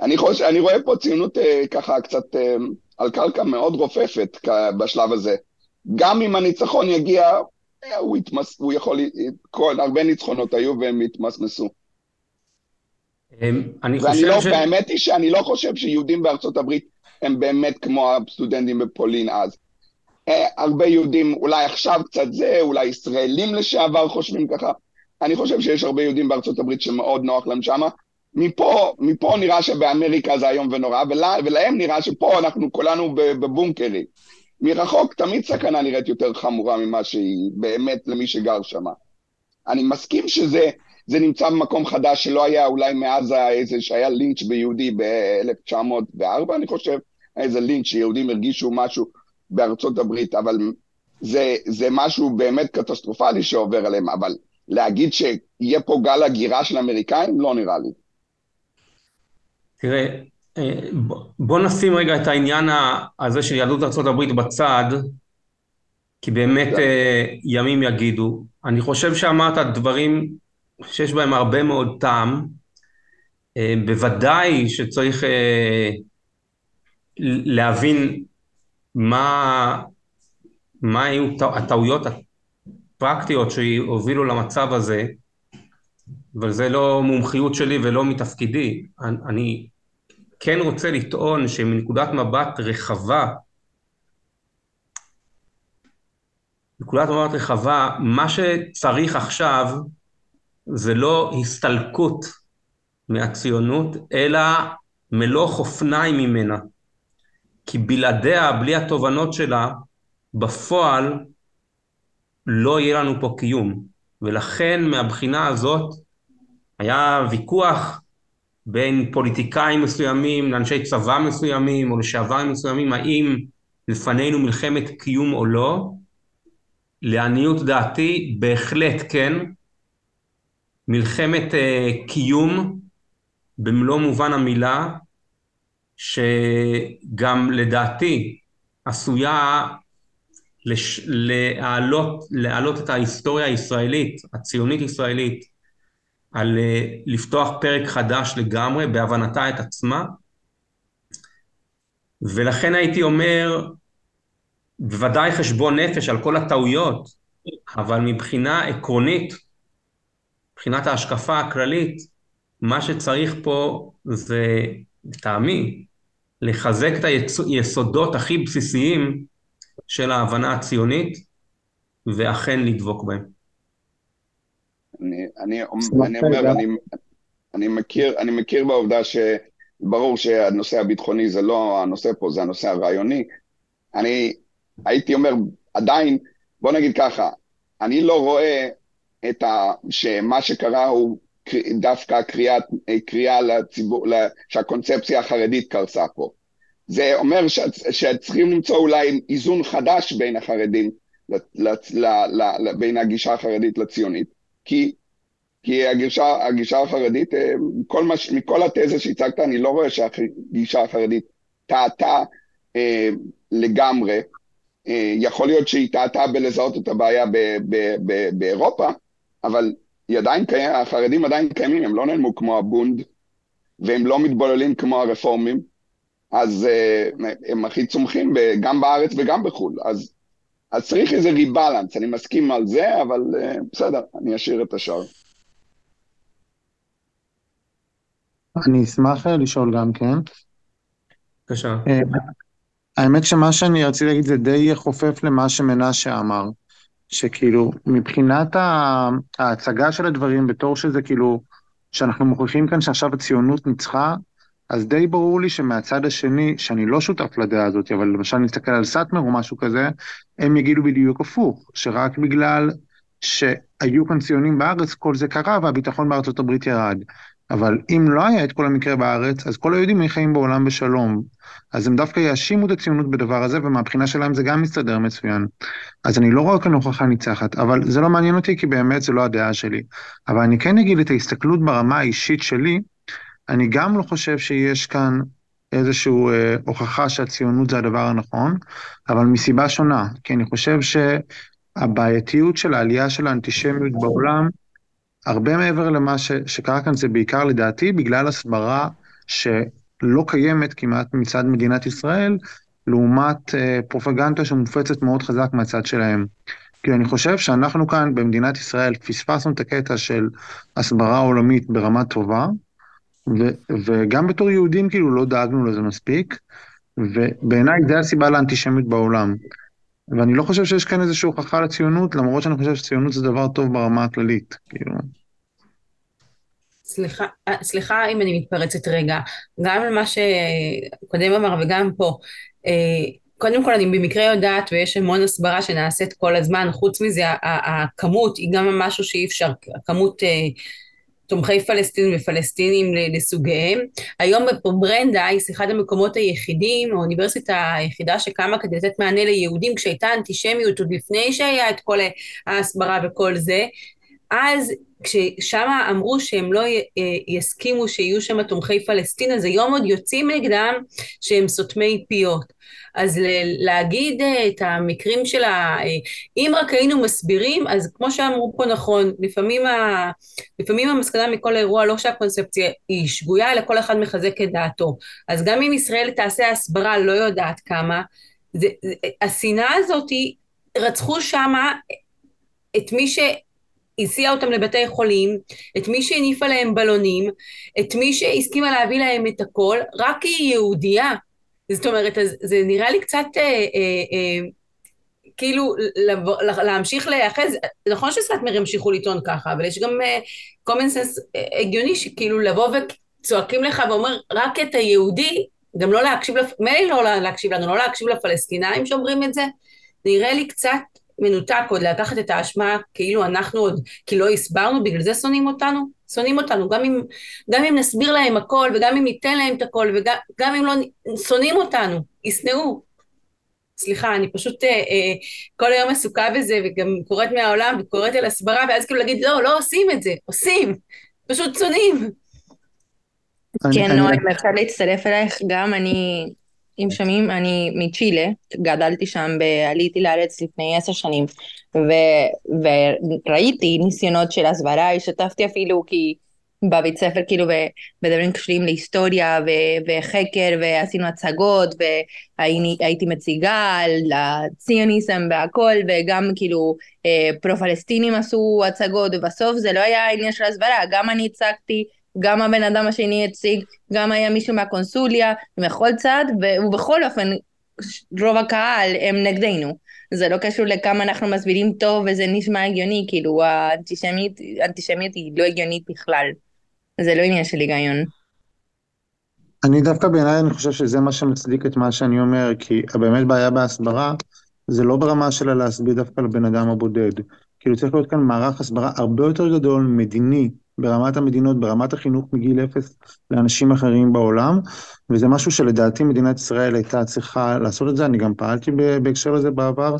S4: אני, חושב, אני רואה פה ציונות אה, ככה קצת אה, על קרקע מאוד רופפת בשלב הזה. גם אם הניצחון יגיע, אה, הוא, יתמס, הוא יכול, כל, הרבה ניצחונות היו והם התמסמסו.
S1: אמ, אני
S4: חושב לא, ש... והאמת היא שאני לא חושב שיהודים בארצות הברית הם באמת כמו הסטודנטים בפולין אז. הרבה יהודים, אולי עכשיו קצת זה, אולי ישראלים לשעבר חושבים ככה. אני חושב שיש הרבה יהודים בארצות הברית שמאוד נוח להם שמה, מפה, מפה נראה שבאמריקה זה איום ונורא, ולה, ולהם נראה שפה אנחנו כולנו בבונקרים. מרחוק תמיד סכנה נראית יותר חמורה ממה שהיא באמת למי שגר שם. אני מסכים שזה זה נמצא במקום חדש שלא היה אולי מאז איזה שהיה לינץ' ביהודי ב-1904, אני חושב, איזה לינץ' שיהודים הרגישו משהו בארצות הברית, אבל זה, זה משהו באמת קטסטרופלי שעובר עליהם, אבל להגיד שיהיה פה גל הגירה של אמריקאים, לא נראה לי.
S1: תראה, אה, בוא נשים רגע את העניין הזה של יהדות ארה"ב בצד, כי באמת כן. אה, ימים יגידו. אני חושב שאמרת דברים שיש בהם הרבה מאוד טעם. אה, בוודאי שצריך להבין מה, מה היו הטעויות הפרקטיות שהובילו למצב הזה. אבל זה לא מומחיות שלי ולא מתפקידי. אני, אני כן רוצה לטעון שמנקודת מבט רחבה, נקודת מבט רחבה, מה שצריך עכשיו זה לא הסתלקות מהציונות, אלא מלוא אופניים ממנה. כי בלעדיה, בלי התובנות שלה, בפועל לא יהיה לנו פה קיום. ולכן מהבחינה הזאת היה ויכוח בין פוליטיקאים מסוימים לאנשי צבא מסוימים או לשעברים מסוימים, האם לפנינו מלחמת קיום או לא. לעניות דעתי, בהחלט כן. מלחמת uh, קיום במלוא מובן המילה, שגם לדעתי עשויה לש... להעלות, להעלות את ההיסטוריה הישראלית, הציונית-ישראלית, על אה, לפתוח פרק חדש לגמרי בהבנתה את עצמה. ולכן הייתי אומר, בוודאי חשבון נפש על כל הטעויות, אבל מבחינה עקרונית, מבחינת ההשקפה הכללית, מה שצריך פה זה, לטעמי, לחזק את היסודות הכי בסיסיים של ההבנה הציונית, ואכן לדבוק בהם.
S4: אני, אני, אני אומר, אני, אני, מכיר, אני מכיר בעובדה שברור שהנושא הביטחוני זה לא הנושא פה, זה הנושא הרעיוני. אני הייתי אומר, עדיין, בוא נגיד ככה, אני לא רואה את ה... שמה שקרה הוא דווקא קריאה, קריאה לציבור, שהקונספציה החרדית קרסה פה. זה אומר שצריכים למצוא אולי איזון חדש בין החרדים, בין הגישה החרדית לציונית. כי, כי הגישה, הגישה החרדית, אה, כל מש, מכל התזה שהצגת, אני לא רואה שהגישה החרדית טעתה אה, לגמרי. אה, יכול להיות שהיא טעתה בלזהות את הבעיה ב, ב, ב, באירופה, אבל עדיין קיים, החרדים עדיין קיימים, הם לא נעלמו כמו הבונד, והם לא מתבוללים כמו הרפורמים, אז אה, הם הכי צומחים גם בארץ וגם בחו"ל. אז אז צריך איזה ריבלנס, אני מסכים על זה, אבל uh, בסדר, אני אשאיר את השאר.
S5: אני אשמח אה, לשאול גם כן.
S1: בבקשה.
S5: Uh, האמת שמה שאני רציתי להגיד זה די חופף למה שמנשה אמר, שכאילו מבחינת ההצגה של הדברים בתור שזה כאילו, שאנחנו מוכיחים כאן שעכשיו הציונות ניצחה, אז די ברור לי שמהצד השני, שאני לא שותף לדעה הזאת, אבל למשל נסתכל על סאטמר או משהו כזה, הם יגידו בדיוק הפוך, שרק בגלל שהיו כאן ציונים בארץ, כל זה קרה והביטחון בארצות הברית ירד. אבל אם לא היה את כל המקרה בארץ, אז כל היהודים היו חיים בעולם בשלום. אז הם דווקא יאשימו את הציונות בדבר הזה, ומהבחינה שלהם זה גם מסתדר מצוין. אז אני לא רואה כאן הוכחה ניצחת, אבל זה לא מעניין אותי, כי באמת זה לא הדעה שלי. אבל אני כן אגיד את ההסתכלות ברמה האישית שלי, אני גם לא חושב שיש כאן איזושהי אה, הוכחה שהציונות זה הדבר הנכון, אבל מסיבה שונה, כי אני חושב שהבעייתיות של העלייה של האנטישמיות בעולם, הרבה מעבר למה ש, שקרה כאן זה בעיקר לדעתי בגלל הסברה שלא קיימת כמעט מצד מדינת ישראל, לעומת אה, פרופגנדה שמופצת מאוד חזק מהצד שלהם. כי אני חושב שאנחנו כאן במדינת ישראל פספסנו את הקטע של הסברה עולמית ברמה טובה, ו- וגם בתור יהודים כאילו לא דאגנו לזה מספיק, ובעיניי זה הסיבה לאנטישמיות בעולם. ואני לא חושב שיש כאן איזושהי הוכחה לציונות, למרות שאני חושב שציונות זה דבר טוב ברמה הכללית, כאילו.
S2: סליחה, אה, סליחה אם אני מתפרצת רגע, גם על מה שקודם אמר וגם פה. אה, קודם כל אני במקרה יודעת ויש המון הסברה שנעשית כל הזמן, חוץ מזה הכמות היא גם משהו שאי אפשר, הכמות אה, תומכי פלסטין ופלסטינים לסוגיהם. היום בברנדייס, אחד המקומות היחידים, האוניברסיטה היחידה שקמה כדי לתת מענה ליהודים, כשהייתה אנטישמיות עוד לפני שהיה את כל ההסברה וכל זה, אז כששם אמרו שהם לא יסכימו שיהיו שם תומכי פלסטין, אז היום עוד יוצאים נגדם שהם סותמי פיות. אז להגיד אה, את המקרים של ה... אה, אם רק היינו מסבירים, אז כמו שאמרו פה נכון, לפעמים, ה... לפעמים המסקנה מכל האירוע לא שהקונספציה היא שגויה, אלא כל אחד מחזק את דעתו. אז גם אם ישראל תעשה הסברה, לא יודעת כמה, זה, זה, השנאה הזאת, רצחו שמה את מי ש... הסיעה אותם לבתי חולים, את מי שהניפה להם בלונים, את מי שהסכימה להביא להם את הכל, רק כי היא יהודייה. זאת אומרת, זה נראה לי קצת אה, אה, אה, כאילו לבוא, להמשיך להיאחז, נכון שסאטמר ימשיכו לטעון ככה, אבל יש גם אה, common sense אה, הגיוני שכאילו לבוא וצועקים לך ואומר רק את היהודי, גם לא להקשיב, מילא לא להקשיב לנו, לא להקשיב לפלסטינאים שאומרים את זה, נראה לי קצת מנותק עוד לקחת את האשמה כאילו אנחנו עוד, כי לא הסברנו, בגלל זה שונאים אותנו? שונאים אותנו, גם אם, גם אם נסביר להם הכל, וגם אם ניתן להם את הכל, וגם אם לא, שונאים אותנו, ישנאו. סליחה, אני פשוט אה, אה, כל היום עסוקה בזה, וגם קוראת מהעולם, וקוראת על הסברה, ואז כאילו להגיד, לא, לא עושים את זה, עושים, פשוט שונאים.
S6: כן, נועה, אני רוצה להצטרף אלייך, גם אני אם שומעים, אני מצ'ילה, גדלתי שם, עליתי לארץ לפני עשר שנים, ו- וראיתי ניסיונות של הסברה, השתתפתי אפילו כי בבית ספר כאילו בדברים קשורים להיסטוריה ו- וחקר, ועשינו הצגות, והייתי מציגה על הציוניזם והכל, וגם כאילו אה, פרו-פלסטינים עשו הצגות, ובסוף זה לא היה עניין של הסברה, גם אני הצגתי גם הבן אדם השני הציג, גם היה מישהו מהקונסוליה, מכל צד, ובכל אופן, רוב הקהל הם נגדנו. זה לא קשור לכמה אנחנו מסבירים טוב וזה נשמע הגיוני, כאילו האנטישמיות היא לא הגיונית בכלל. זה לא עניין של היגיון.
S5: אני דווקא בעיניי אני חושב שזה מה שמצדיק את מה שאני אומר, כי באמת בעיה בהסברה זה לא ברמה שלה להסביר דווקא לבן אדם הבודד. כאילו צריך להיות כאן מערך הסברה הרבה יותר גדול, מדיני, ברמת המדינות, ברמת החינוך מגיל אפס לאנשים אחרים בעולם, וזה משהו שלדעתי מדינת ישראל הייתה צריכה לעשות את זה, אני גם פעלתי בהקשר לזה בעבר,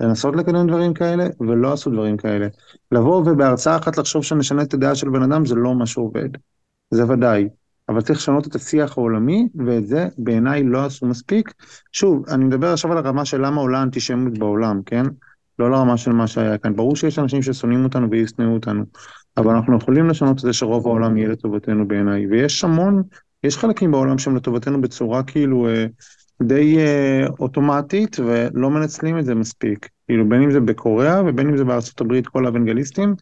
S5: לנסות לקדם דברים כאלה, ולא עשו דברים כאלה. לבוא ובהרצאה אחת לחשוב שנשנה את הדעה של בן אדם, זה לא מה שעובד, זה ודאי. אבל צריך לשנות את השיח העולמי, ואת זה בעיניי לא עשו מספיק. שוב, אני מדבר עכשיו על הרמה של למה עולה אנטישמיות בעולם, כן? לא לרמה של מה שהיה כאן. ברור שיש אנשים ששונאים אותנו וישנאו אותנו, אבל אנחנו יכולים לשנות את זה שרוב העולם יהיה לטובתנו בעיניי, ויש המון, יש חלקים בעולם שהם לטובתנו בצורה כאילו אה, די אה, אוטומטית, ולא מנצלים את זה מספיק. כאילו בין אם זה בקוריאה ובין אם זה בארצות הברית, כל האוונגליסטים,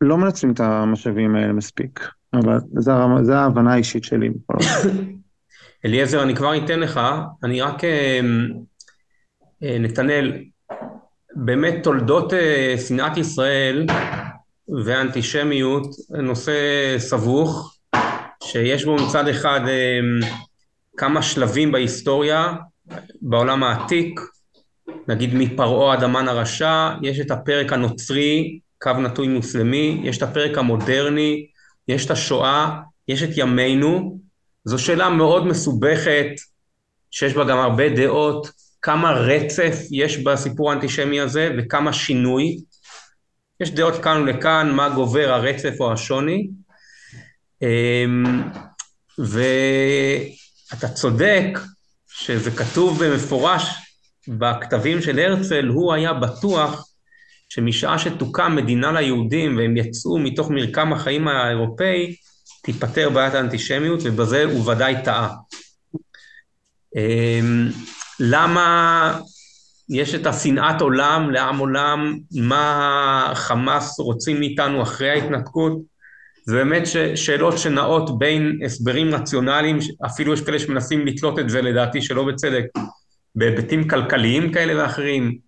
S5: לא מנצלים את המשאבים האלה מספיק. אבל זו ההבנה האישית שלי.
S1: אליעזר, אני כבר אתן לך, אני רק, אה, נתנאל, באמת תולדות שנאת ישראל ואנטישמיות נושא סבוך, שיש בו מצד אחד אה, כמה שלבים בהיסטוריה, בעולם העתיק, נגיד מפרעה עד המן הרשע, יש את הפרק הנוצרי, קו נטוי מוסלמי, יש את הפרק המודרני, יש את השואה, יש את ימינו. זו שאלה מאוד מסובכת, שיש בה גם הרבה דעות, כמה רצף יש בסיפור האנטישמי הזה וכמה שינוי. יש דעות כאן ולכאן, מה גובר הרצף או השוני. אמ, ואתה צודק שזה כתוב במפורש בכתבים של הרצל, הוא היה בטוח שמשעה שתוקם מדינה ליהודים והם יצאו מתוך מרקם החיים האירופאי, תיפתר בעיית האנטישמיות, ובזה הוא ודאי טעה. אמ, למה יש את השנאת עולם לעם עולם, מה החמאס רוצים מאיתנו אחרי ההתנתקות? זה באמת ש- שאלות שנעות בין הסברים רציונליים, אפילו יש כאלה שמנסים לתלות את זה לדעתי שלא בצדק, בהיבטים כלכליים כאלה ואחרים.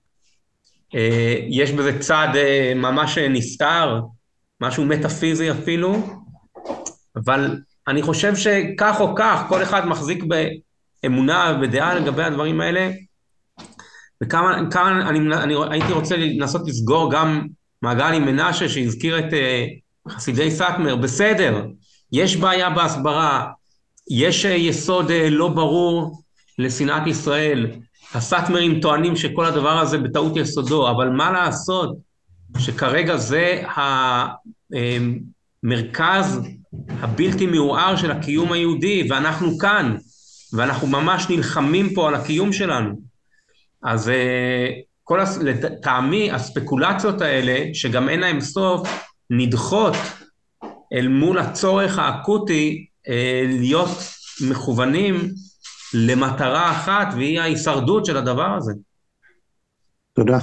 S1: אה, יש בזה צד אה, ממש נסתר, משהו מטאפיזי אפילו, אבל אני חושב שכך או כך, כל אחד מחזיק באמונה ודעה לגבי הדברים האלה, וכאן אני, אני הייתי רוצה לנסות לסגור גם מעגל עם מנשה שהזכיר את uh, חסידי סאטמר, בסדר, יש בעיה בהסברה, יש uh, יסוד uh, לא ברור לשנאת ישראל, הסאטמרים טוענים שכל הדבר הזה בטעות יסודו, אבל מה לעשות שכרגע זה המרכז הבלתי מעורער של הקיום היהודי, ואנחנו כאן, ואנחנו ממש נלחמים פה על הקיום שלנו. אז אה, כל, לטעמי הספקולציות האלה, שגם אין להן סוף, נדחות אל מול הצורך האקוטי אה, להיות מכוונים למטרה אחת, והיא ההישרדות של הדבר הזה.
S5: תודה.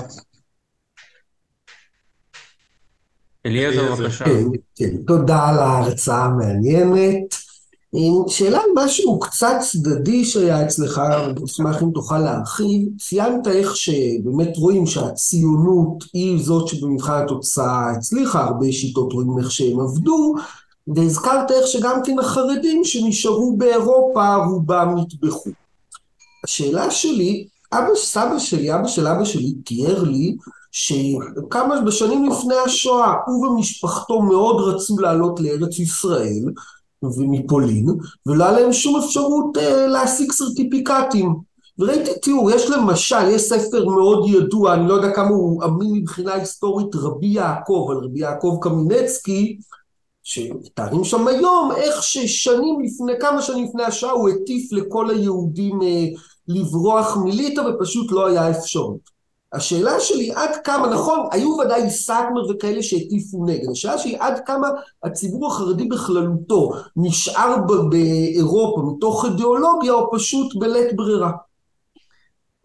S1: אליעזר, בבקשה.
S7: כן, כן, תודה על ההרצאה המעניינת. שאלה על משהו קצת צדדי שהיה אצלך, אני אשמח אם תוכל להרחיב. ציינת איך שבאמת רואים שהציונות היא זאת שבמבחן התוצאה הצליחה, הרבה שיטות רואים איך שהם עבדו, והזכרת איך שגם כן החרדים שנשארו באירופה רובם נטבחו. השאלה שלי, אבא סבא שלי, אבא של אבא שלי תיאר לי שכמה בשנים לפני השואה הוא ומשפחתו מאוד רצו לעלות לארץ ישראל ומפולין, ולא היה להם שום אפשרות אה, להשיג סרטיפיקטים. וראיתי, תראו, יש למשל, יש ספר מאוד ידוע, אני לא יודע כמה הוא אמין מבחינה היסטורית, רבי יעקב, על רבי יעקב קמינצקי, שמתארים שם היום איך ששנים לפני, כמה שנים לפני השעה הוא הטיף לכל היהודים אה, לברוח מליטא ופשוט לא היה אפשרות. השאלה שלי עד כמה, נכון, היו ודאי סאטמר וכאלה שהטיפו נגד, השאלה שלי עד כמה הציבור החרדי בכללותו נשאר באירופה מתוך אידיאולוגיה או פשוט בלית ברירה.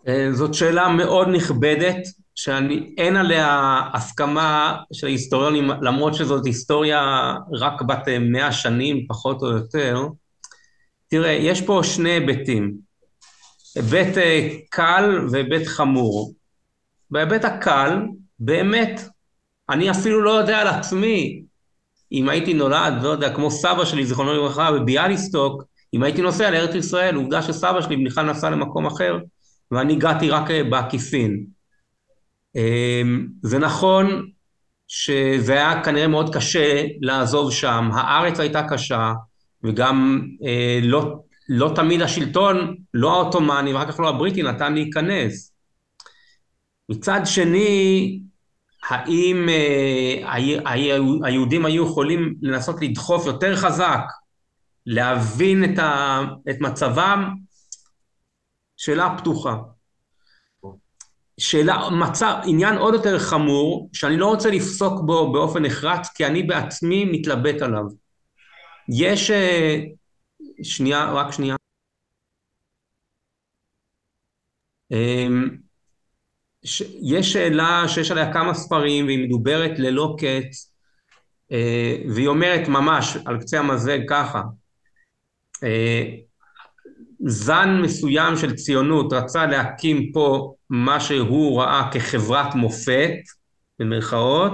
S1: אה, זאת שאלה מאוד נכבדת, שאין עליה הסכמה של ההיסטוריונים, למרות שזאת היסטוריה רק בת אה, מאה שנים, פחות או יותר. תראה, יש פה שני היבטים, היבט אה, קל והיבט חמור. בהיבט הקל, באמת, אני אפילו לא יודע על עצמי, אם הייתי נולד, לא יודע, כמו סבא שלי, זיכרונו לברכה, בביאליסטוק, אם הייתי נוסע לארץ ישראל, עובדה שסבא שלי בכלל נסע למקום אחר, ואני הגעתי רק אה, בעקיפין. אמ, זה נכון שזה היה כנראה מאוד קשה לעזוב שם, הארץ הייתה קשה, וגם אה, לא, לא תמיד השלטון, לא העות'מאני ואחר כך לא הבריטי, נתן להיכנס. מצד שני, האם אה, היהודים היו יכולים לנסות לדחוף יותר חזק, להבין את, ה, את מצבם? שאלה פתוחה. שאלה, מצב, עניין עוד יותר חמור, שאני לא רוצה לפסוק בו באופן נחרץ, כי אני בעצמי מתלבט עליו. יש... אה, שנייה, רק שנייה. אמ, יש שאלה שיש עליה כמה ספרים והיא מדוברת ללא קץ אה, והיא אומרת ממש על קצה המזלג ככה אה, זן מסוים של ציונות רצה להקים פה מה שהוא ראה כחברת מופת במרכאות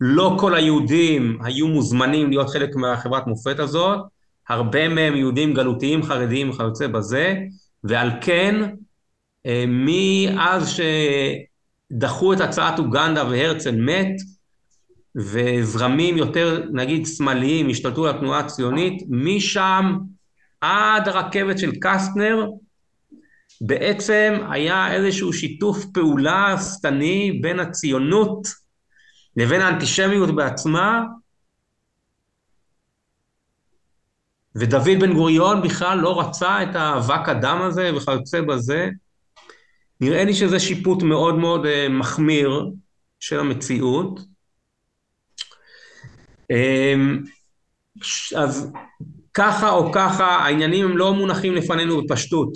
S1: לא כל היהודים היו מוזמנים להיות חלק מהחברת מופת הזאת הרבה מהם יהודים גלותיים חרדיים וכיוצא בזה ועל כן מאז שדחו את הצעת אוגנדה והרצל מת, וזרמים יותר, נגיד, שמאליים השתלטו על התנועה הציונית, משם עד הרכבת של קסטנר, בעצם היה איזשהו שיתוף פעולה שטני בין הציונות לבין האנטישמיות בעצמה, ודוד בן גוריון בכלל לא רצה את האבק הדם הזה וכיוצא בזה. נראה לי שזה שיפוט מאוד מאוד uh, מחמיר של המציאות. Um, אז ככה או ככה, העניינים הם לא מונחים לפנינו בפשטות.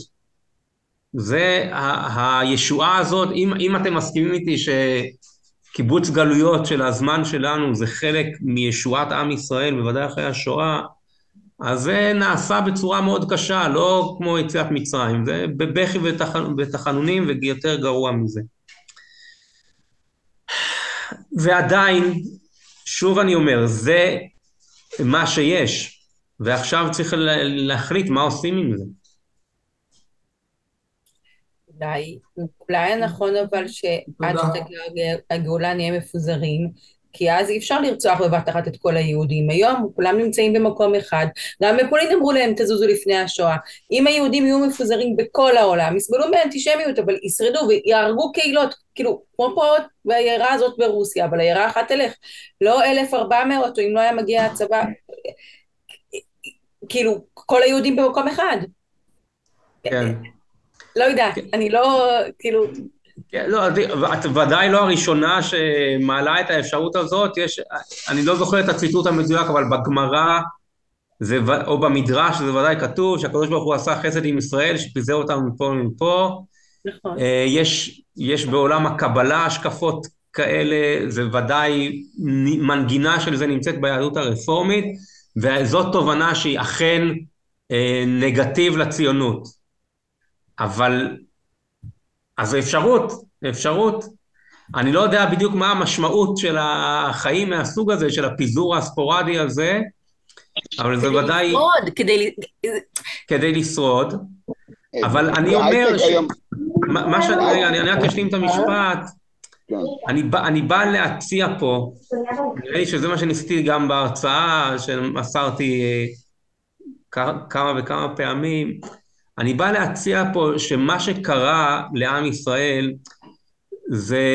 S1: זה ה- הישועה הזאת, אם, אם אתם מסכימים איתי שקיבוץ גלויות של הזמן שלנו זה חלק מישועת עם ישראל, בוודאי אחרי השואה, אז זה נעשה בצורה מאוד קשה, לא כמו יציאת מצרים, זה בבכי ותחנונים ויותר גרוע מזה. ועדיין, שוב אני אומר, זה מה שיש, ועכשיו צריך להחליט מה עושים עם זה.
S2: אולי, אולי הנכון אבל שעד שהגאולה נהיה מפוזרים, כי אז אי אפשר לרצוח בבת אחת את כל היהודים. היום כולם נמצאים במקום אחד. גם בפולין אמרו להם תזוזו לפני השואה. אם היהודים יהיו מפוזרים בכל העולם, יסבלו באנטישמיות, אבל ישרדו ויהרגו קהילות, כאילו, כמו פה בעיירה הזאת ברוסיה, אבל עיירה אחת תלך. לא 1,400, או אם לא היה מגיע הצבא, כאילו, כל היהודים במקום אחד.
S1: כן.
S2: לא יודעת, אני לא, כאילו...
S1: כן, לא, את ודאי לא הראשונה שמעלה את האפשרות הזאת, יש, אני לא זוכר את הציטוט המדויק, אבל בגמרא, זה, או במדרש, זה ודאי כתוב, שהקדוש ברוך הוא עשה חסד עם ישראל, שפיזר אותנו מפה ומפה.
S2: נכון.
S1: אה, יש, יש בעולם הקבלה השקפות כאלה, זה ודאי מנגינה של זה נמצאת ביהדות הרפורמית, וזאת תובנה שהיא אכן אה, נגטיב לציונות. אבל אז זו אפשרות, אפשרות. אני לא יודע בדיוק מה המשמעות של החיים מהסוג הזה, של הפיזור הספורדי הזה, אבל זה ודאי...
S2: כדי לשרוד, כדי...
S1: כדי לשרוד. אבל אני אומר ש... מה שאני... אני רק אשלים את המשפט.
S4: כן.
S1: אני בא, אני בא להציע פה, נראה לי שזה מה שניסיתי גם בהרצאה שמסרתי אה, כמה וכמה פעמים, אני בא להציע פה שמה שקרה לעם ישראל זה,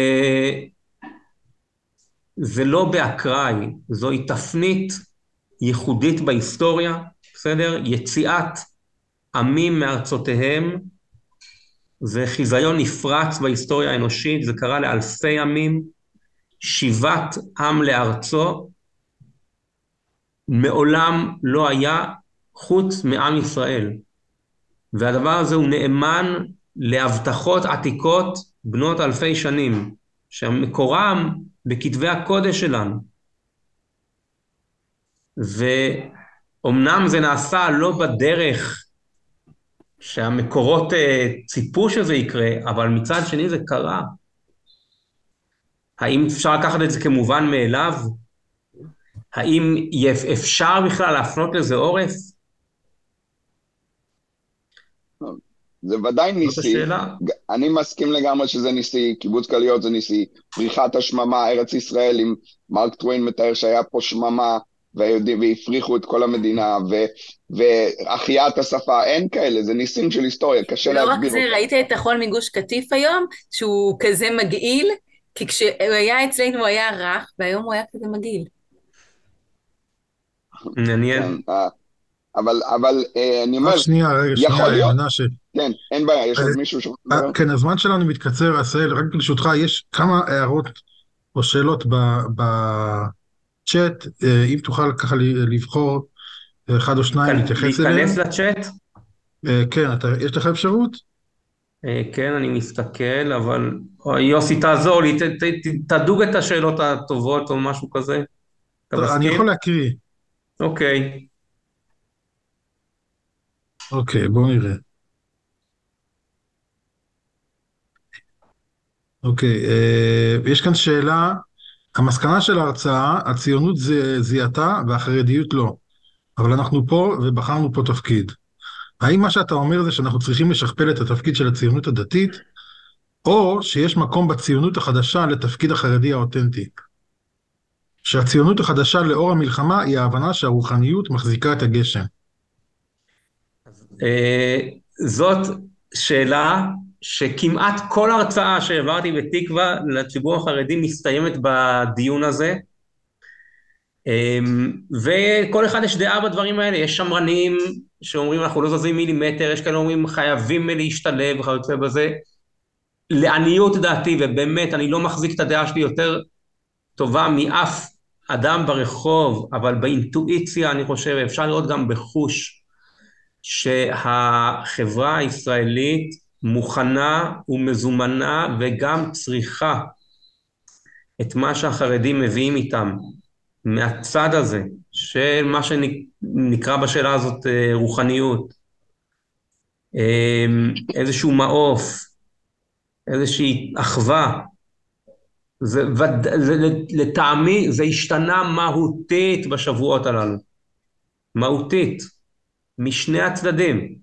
S1: זה לא באקראי, זוהי תפנית ייחודית בהיסטוריה, בסדר? יציאת עמים מארצותיהם זה חיזיון נפרץ בהיסטוריה האנושית, זה קרה לאלפי עמים, שיבת עם לארצו, מעולם לא היה חוץ מעם ישראל. והדבר הזה הוא נאמן להבטחות עתיקות בנות אלפי שנים, שמקורם בכתבי הקודש שלנו. ואומנם זה נעשה לא בדרך שהמקורות אה, ציפו שזה יקרה, אבל מצד שני זה קרה. האם אפשר לקחת את זה כמובן מאליו? האם אפשר בכלל להפנות לזה עורף?
S4: זה ודאי ניסי, אני מסכים לגמרי שזה ניסי, קיבוץ גלויות זה ניסי, פריחת השממה, ארץ ישראל, אם מרק טוויין מתאר שהיה פה שממה, והיהודים, והפריחו את כל המדינה, ו, והחייאת השפה, אין כאלה, זה ניסים של היסטוריה, קשה
S2: לא
S4: להסביר
S2: אותם. לא רק זה, ראית את החול מגוש קטיף היום, שהוא כזה מגעיל? כי כשהוא היה אצלנו הוא היה רך, והיום הוא היה כזה מגעיל.
S1: מעניין.
S4: כן, אה, אבל, אבל אה, אני אומר,
S3: רק שנייה, רגע, שנייה, מנשה.
S4: כן, אין בעיה, יש עוד מישהו ש...
S3: כן, הזמן שלנו מתקצר, עשהאל, רק ברשותך, יש כמה הערות או שאלות בצ'אט, אה, אם תוכל ככה לבחור אחד או שניים להתייחס אליהם.
S1: להיכנס לצ'אט?
S3: כן, יש לך אפשרות?
S1: כן, אני מסתכל, אבל יוסי, תעזור לי, תדוג את השאלות הטובות או משהו כזה.
S3: אני יכול להקריא.
S1: אוקיי.
S3: אוקיי, בואו נראה. אוקיי, אה, יש כאן שאלה, המסקנה של ההרצאה, הציונות זיהתה והחרדיות לא, אבל אנחנו פה ובחרנו פה תפקיד. האם מה שאתה אומר זה שאנחנו צריכים לשכפל את התפקיד של הציונות הדתית, או שיש מקום בציונות החדשה לתפקיד החרדי האותנטי? שהציונות החדשה לאור המלחמה היא ההבנה שהרוחניות מחזיקה את הגשם?
S1: אה, זאת שאלה שכמעט כל הרצאה שהעברתי בתקווה לציבור החרדי מסתיימת בדיון הזה. אמ, וכל אחד יש דעה בדברים האלה, יש שמרנים שאומרים אנחנו לא זזים מילימטר, יש כאלה אומרים חייבים להשתלב וכיוצא בזה. לעניות דעתי, ובאמת אני לא מחזיק את הדעה שלי יותר טובה מאף אדם ברחוב, אבל באינטואיציה אני חושב, אפשר לראות גם בחוש, שהחברה הישראלית מוכנה ומזומנה וגם צריכה את מה שהחרדים מביאים איתם מהצד הזה של מה שנקרא בשאלה הזאת אה, רוחניות, אמ, איזשהו מעוף, איזושהי אחווה. זה, זה, לטעמי זה השתנה מהותית בשבועות הללו. מהותית. משני הצדדים.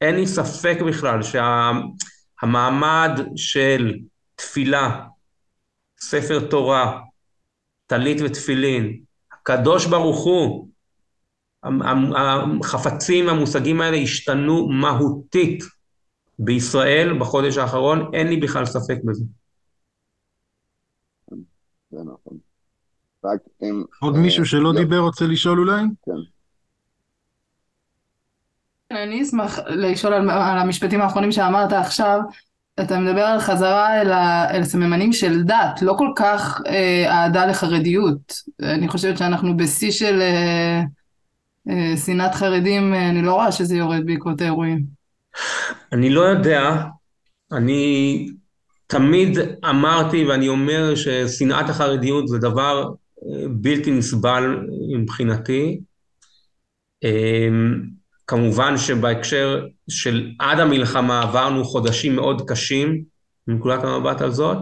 S1: אין לי ספק בכלל שהמעמד של תפילה, ספר תורה, טלית ותפילין, הקדוש ברוך הוא, החפצים, המושגים האלה השתנו מהותית בישראל בחודש האחרון, אין לי בכלל ספק בזה.
S3: זה נכון. עוד מישהו שלא לא. דיבר רוצה לשאול אולי? כן.
S8: אני אשמח לשאול על, על המשפטים האחרונים שאמרת עכשיו. אתה מדבר על חזרה אל, ה, אל הסממנים של דת, לא כל כך אה, אהדה לחרדיות. אני חושבת שאנחנו בשיא של אה, אה, שנאת חרדים, אה, אני לא רואה שזה יורד בעקבות האירועים.
S1: אני לא יודע, אני תמיד אמרתי ואני אומר ששנאת החרדיות זה דבר אה, בלתי נסבל מבחינתי. אה, כמובן שבהקשר של עד המלחמה עברנו חודשים מאוד קשים מנקודת המבט הזאת.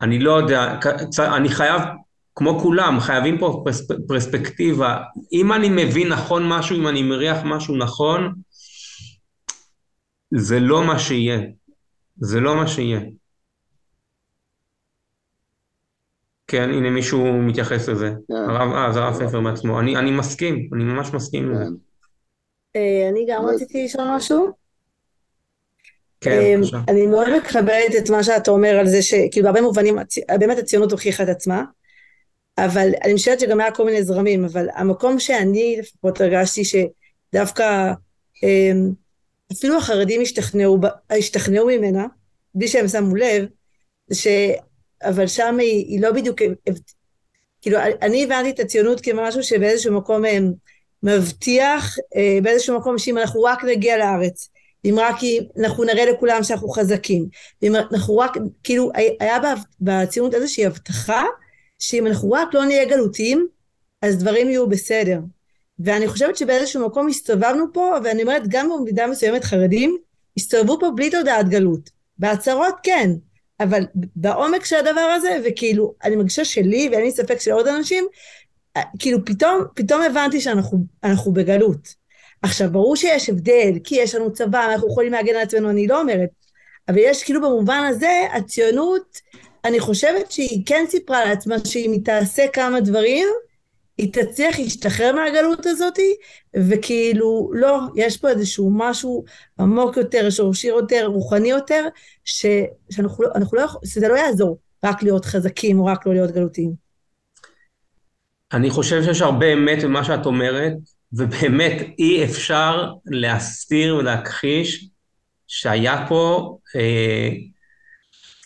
S1: אני לא יודע, אני חייב, כמו כולם, חייבים פה פרספקטיבה. אם אני מבין נכון משהו, אם אני מריח משהו נכון, זה לא מה שיהיה. זה לא מה שיהיה. כן, הנה מישהו מתייחס לזה. כן. הרב, אה, זה הרב פפר מעצמו. אני, אני מסכים, אני ממש מסכים לזה. כן.
S9: אה, אני גם רציתי לשאול משהו.
S1: כן, אה, בבקשה.
S9: אני מאוד מקבלת את מה שאתה אומר על זה שכאילו בהרבה מובנים באמת הציונות הוכיחה את עצמה, אבל אני חושבת שגם היה כל מיני זרמים, אבל המקום שאני לפחות הרגשתי שדווקא אה, אפילו החרדים השתכנעו, השתכנעו ממנה, בלי שהם שמו לב, ש... אבל שם היא, היא לא בדיוק, כאילו אני הבנתי את הציונות כמשהו שבאיזשהו מקום הם מבטיח אה, באיזשהו מקום שאם אנחנו רק נגיע לארץ, אם רק אנחנו נראה לכולם שאנחנו חזקים, אם אנחנו רק, כאילו היה בציונות איזושהי הבטחה שאם אנחנו רק לא נהיה גלותיים, אז דברים יהיו בסדר. ואני חושבת שבאיזשהו מקום הסתובבנו פה, ואני אומרת גם במידה מסוימת חרדים, הסתובבו פה בלי תודעת גלות. בהצהרות כן, אבל בעומק של הדבר הזה, וכאילו, אני מרגישה שלי, ואין לי ספק של עוד אנשים, כאילו פתאום, פתאום הבנתי שאנחנו בגלות. עכשיו, ברור שיש הבדל, כי יש לנו צבא, אנחנו יכולים להגן על עצמנו, אני לא אומרת, אבל יש כאילו במובן הזה, הציונות, אני חושבת שהיא כן סיפרה לעצמה שאם היא תעשה כמה דברים, היא תצליח להשתחרר מהגלות הזאת, וכאילו, לא, יש פה איזשהו משהו עמוק יותר, שורשי יותר, רוחני יותר, ש, שאנחנו לא, לא, שזה לא יעזור רק להיות חזקים או רק לא להיות גלותיים.
S1: אני חושב שיש הרבה אמת במה שאת אומרת, ובאמת אי אפשר להסתיר ולהכחיש שהיה פה, אה,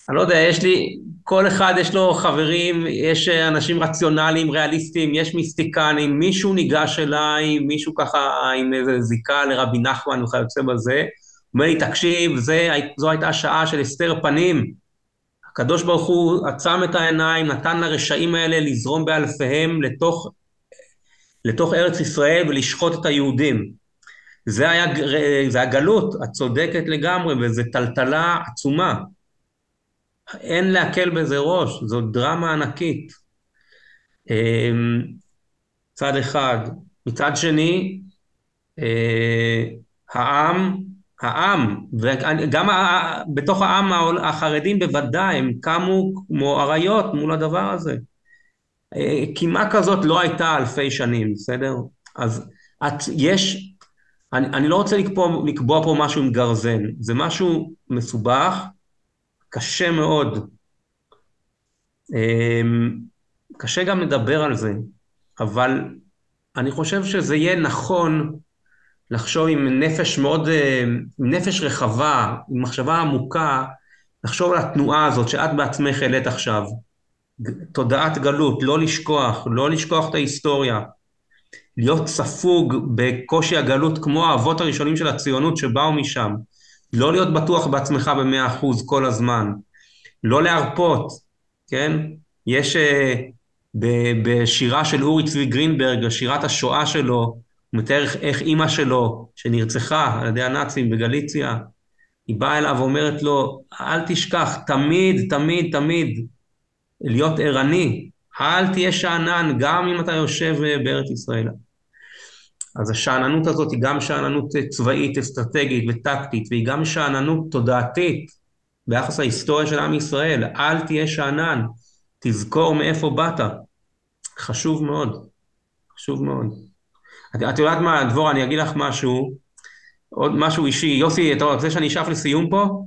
S1: אני לא יודע, יש לי, כל אחד יש לו חברים, יש אנשים רציונליים, ריאליסטיים, יש מיסטיקנים, מישהו ניגש אליי, מישהו ככה עם איזה זיקה לרבי נחמן וכיוצא בזה, אומר לי, תקשיב, זה, זו הייתה שעה של הסתר פנים, הקדוש ברוך הוא עצם את העיניים, נתן לרשעים האלה לזרום באלפיהם לתוך, לתוך ארץ ישראל ולשחוט את היהודים. זה היה, זה הגלות, את צודקת לגמרי, וזו טלטלה עצומה. אין להקל בזה ראש, זו דרמה ענקית. אמ, צד אחד. מצד שני, אה, העם העם, וגם בתוך העם החרדים בוודאי, הם קמו כמו אריות מול הדבר הזה. קימה כזאת לא הייתה אלפי שנים, בסדר? אז את, יש, אני, אני לא רוצה לקבוע, לקבוע פה משהו עם גרזן, זה משהו מסובך, קשה מאוד. אמ, קשה גם לדבר על זה, אבל אני חושב שזה יהיה נכון לחשוב עם נפש מאוד, אה, עם נפש רחבה, עם מחשבה עמוקה, לחשוב על התנועה הזאת שאת בעצמך העלית עכשיו. תודעת גלות, לא לשכוח, לא לשכוח את ההיסטוריה. להיות ספוג בקושי הגלות כמו האבות הראשונים של הציונות שבאו משם. לא להיות בטוח בעצמך במאה אחוז כל הזמן. לא להרפות, כן? יש uh, בשירה של אורי צבי גרינברג, שירת השואה שלו, הוא מתאר איך אימא שלו, שנרצחה על ידי הנאצים בגליציה, היא באה אליו ואומרת לו, אל תשכח, תמיד, תמיד, תמיד, להיות ערני, אל תהיה שאנן, גם אם אתה יושב אה, בארץ ישראל. אז השאננות הזאת היא גם שאננות אה, צבאית, אסטרטגית וטקטית, והיא גם שאננות תודעתית ביחס להיסטוריה של עם ישראל. אל תהיה שאנן, תזכור מאיפה באת. חשוב מאוד, חשוב מאוד. את, את יודעת מה, דבורה, אני אגיד לך משהו, עוד משהו אישי. יוסי, אתה רוצה שאני אשאף לסיום פה?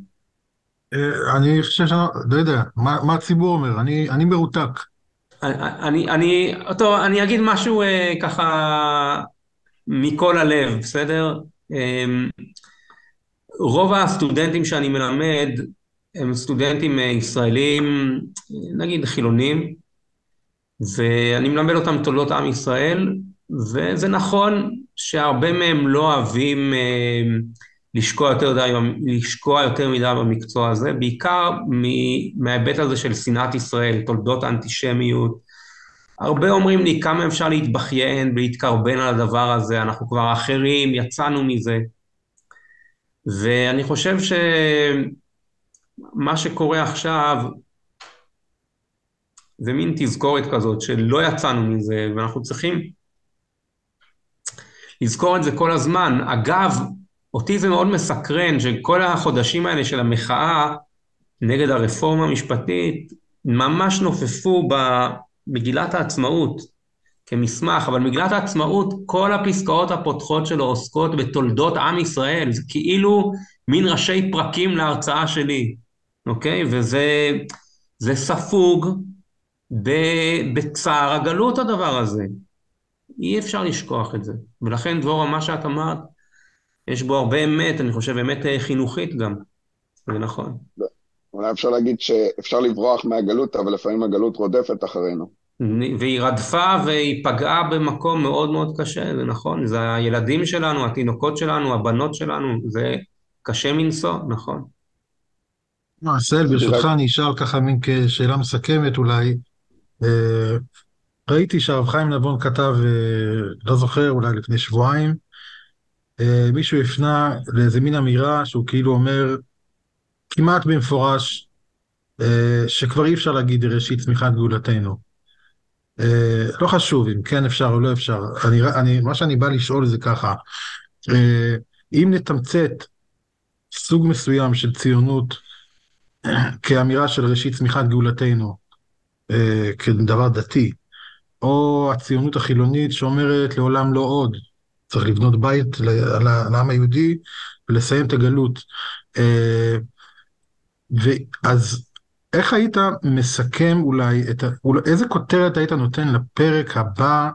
S3: אה, אני חושב שאני לא יודע, מה, מה הציבור אומר? אני, אני מרותק.
S1: אני, אני, טוב, אני אגיד משהו אה, ככה מכל הלב, בסדר? אה, רוב הסטודנטים שאני מלמד הם סטודנטים אה, ישראלים, נגיד חילונים, ואני מלמד אותם תולדות עם ישראל, וזה נכון שהרבה מהם לא אוהבים אה, לשקוע יותר, די, לשקוע יותר מדי במקצוע הזה, בעיקר מההיבט הזה של שנאת ישראל, תולדות האנטישמיות. הרבה אומרים לי כמה אפשר להתבכיין ולהתקרבן על הדבר הזה, אנחנו כבר אחרים, יצאנו מזה. ואני חושב שמה שקורה עכשיו זה מין תזכורת כזאת שלא יצאנו מזה, ואנחנו צריכים לזכור את זה כל הזמן. אגב, אותי זה מאוד מסקרן שכל החודשים האלה של המחאה נגד הרפורמה המשפטית ממש נופפו במגילת העצמאות כמסמך, אבל מגילת העצמאות, כל הפסקאות הפותחות שלו עוסקות בתולדות עם ישראל, זה כאילו מין ראשי פרקים להרצאה שלי, אוקיי? וזה ספוג בצער הגלות הדבר הזה. אי אפשר לשכוח את זה. ולכן דבורה, מה שאת אמרת, יש בו הרבה אמת, אני חושב, אמת אה, חינוכית גם. זה נכון.
S4: אולי אפשר להגיד שאפשר לברוח מהגלות, אבל לפעמים הגלות רודפת אחרינו.
S1: והיא רדפה והיא פגעה במקום מאוד מאוד קשה, זה נכון, זה הילדים שלנו, התינוקות שלנו, הבנות שלנו, זה קשה מנשוא, נכון.
S3: מעשל, ברשותך אני אשאל ככה מין כשאלה מסכמת אולי. אה, ראיתי שהרב חיים נבון כתב, אה, לא זוכר, אולי לפני שבועיים, אה, מישהו הפנה לאיזה מין אמירה שהוא כאילו אומר כמעט במפורש אה, שכבר אי אפשר להגיד ראשית צמיחת גאולתנו. אה, לא חשוב אם כן אפשר או לא אפשר, אני, אני, מה שאני בא לשאול זה ככה, אם נתמצת סוג מסוים של ציונות כאמירה של ראשית צמיחת גאולתנו, כדבר דתי, או הציונות החילונית שאומרת לעולם לא עוד, צריך לבנות בית לעם היהודי ולסיים את הגלות. ואז איך היית מסכם אולי, את ה, אולי, איזה כותרת היית נותן לפרק הבא,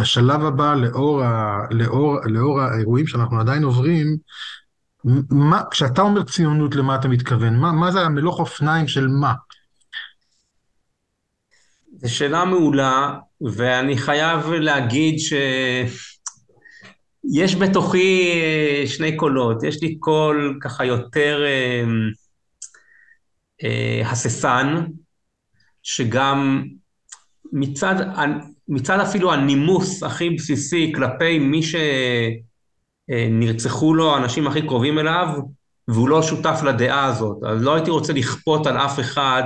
S3: לשלב הבא, לאור, ה, לאור, לאור האירועים שאנחנו עדיין עוברים, מה, כשאתה אומר ציונות, למה אתה מתכוון? מה, מה זה המלוך אופניים של מה?
S1: זו שאלה מעולה, ואני חייב להגיד ש... יש בתוכי אה, שני קולות, יש לי קול ככה יותר אה, הססן, שגם מצד, מצד אפילו הנימוס הכי בסיסי כלפי מי שנרצחו לו האנשים הכי קרובים אליו, והוא לא שותף לדעה הזאת. אז לא הייתי רוצה לכפות על אף אחד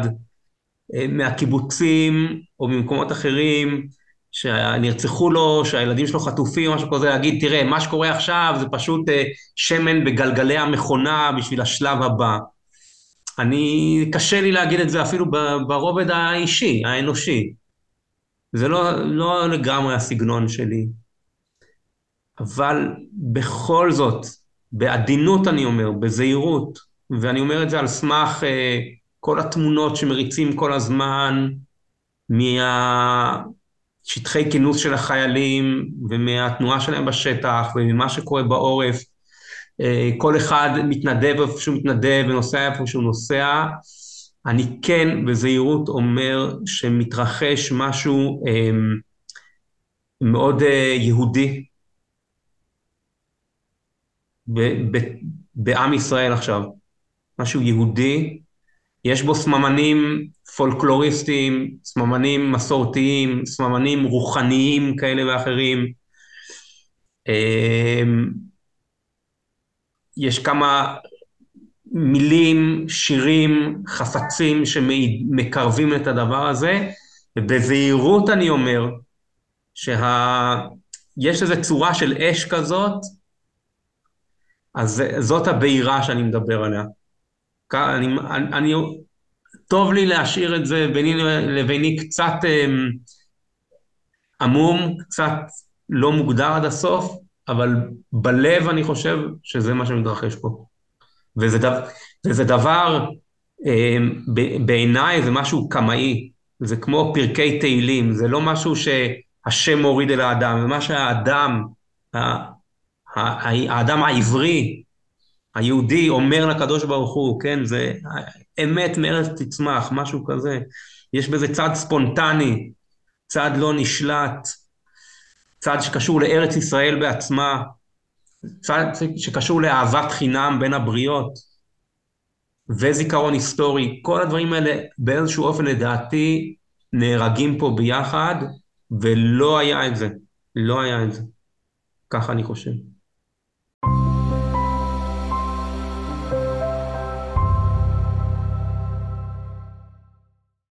S1: מהקיבוצים או ממקומות אחרים שנרצחו לו, שהילדים שלו חטופים, משהו כזה, להגיד, תראה, מה שקורה עכשיו זה פשוט אה, שמן בגלגלי המכונה בשביל השלב הבא. אני, קשה לי להגיד את זה אפילו ברובד האישי, האנושי. זה לא, לא לגמרי הסגנון שלי. אבל בכל זאת, בעדינות אני אומר, בזהירות, ואני אומר את זה על סמך אה, כל התמונות שמריצים כל הזמן, מהשטחי כינוס של החיילים ומהתנועה שלהם בשטח וממה שקורה בעורף. כל אחד מתנדב איפה שהוא מתנדב ונוסע איפה שהוא נוסע. אני כן בזהירות אומר שמתרחש משהו אה, מאוד אה, יהודי בעם ישראל עכשיו, משהו יהודי, יש בו סממנים פולקלוריסטיים, סממנים מסורתיים, סממנים רוחניים כאלה ואחרים. יש כמה מילים, שירים, חפצים שמקרבים את הדבר הזה, ובזהירות אני אומר שיש שה... איזו צורה של אש כזאת, אז זאת הבעירה שאני מדבר עליה. אני, אני, אני, טוב לי להשאיר את זה ביני לביני קצת אמ, עמום, קצת לא מוגדר עד הסוף, אבל בלב אני חושב שזה מה שמתרחש פה. וזה, דבר, וזה דבר, אמ, בעיניי זה משהו קמאי, זה כמו פרקי תהילים, זה לא משהו שהשם מוריד אל האדם, זה מה שהאדם, האדם העברי, היהודי אומר לקדוש ברוך הוא, כן, זה אמת מארץ תצמח, משהו כזה. יש בזה צד ספונטני, צד לא נשלט, צד שקשור לארץ ישראל בעצמה, צד שקשור לאהבת חינם בין הבריות, וזיכרון היסטורי. כל הדברים האלה באיזשהו אופן לדעתי נהרגים פה ביחד, ולא היה את זה. לא היה את זה. ככה אני חושב.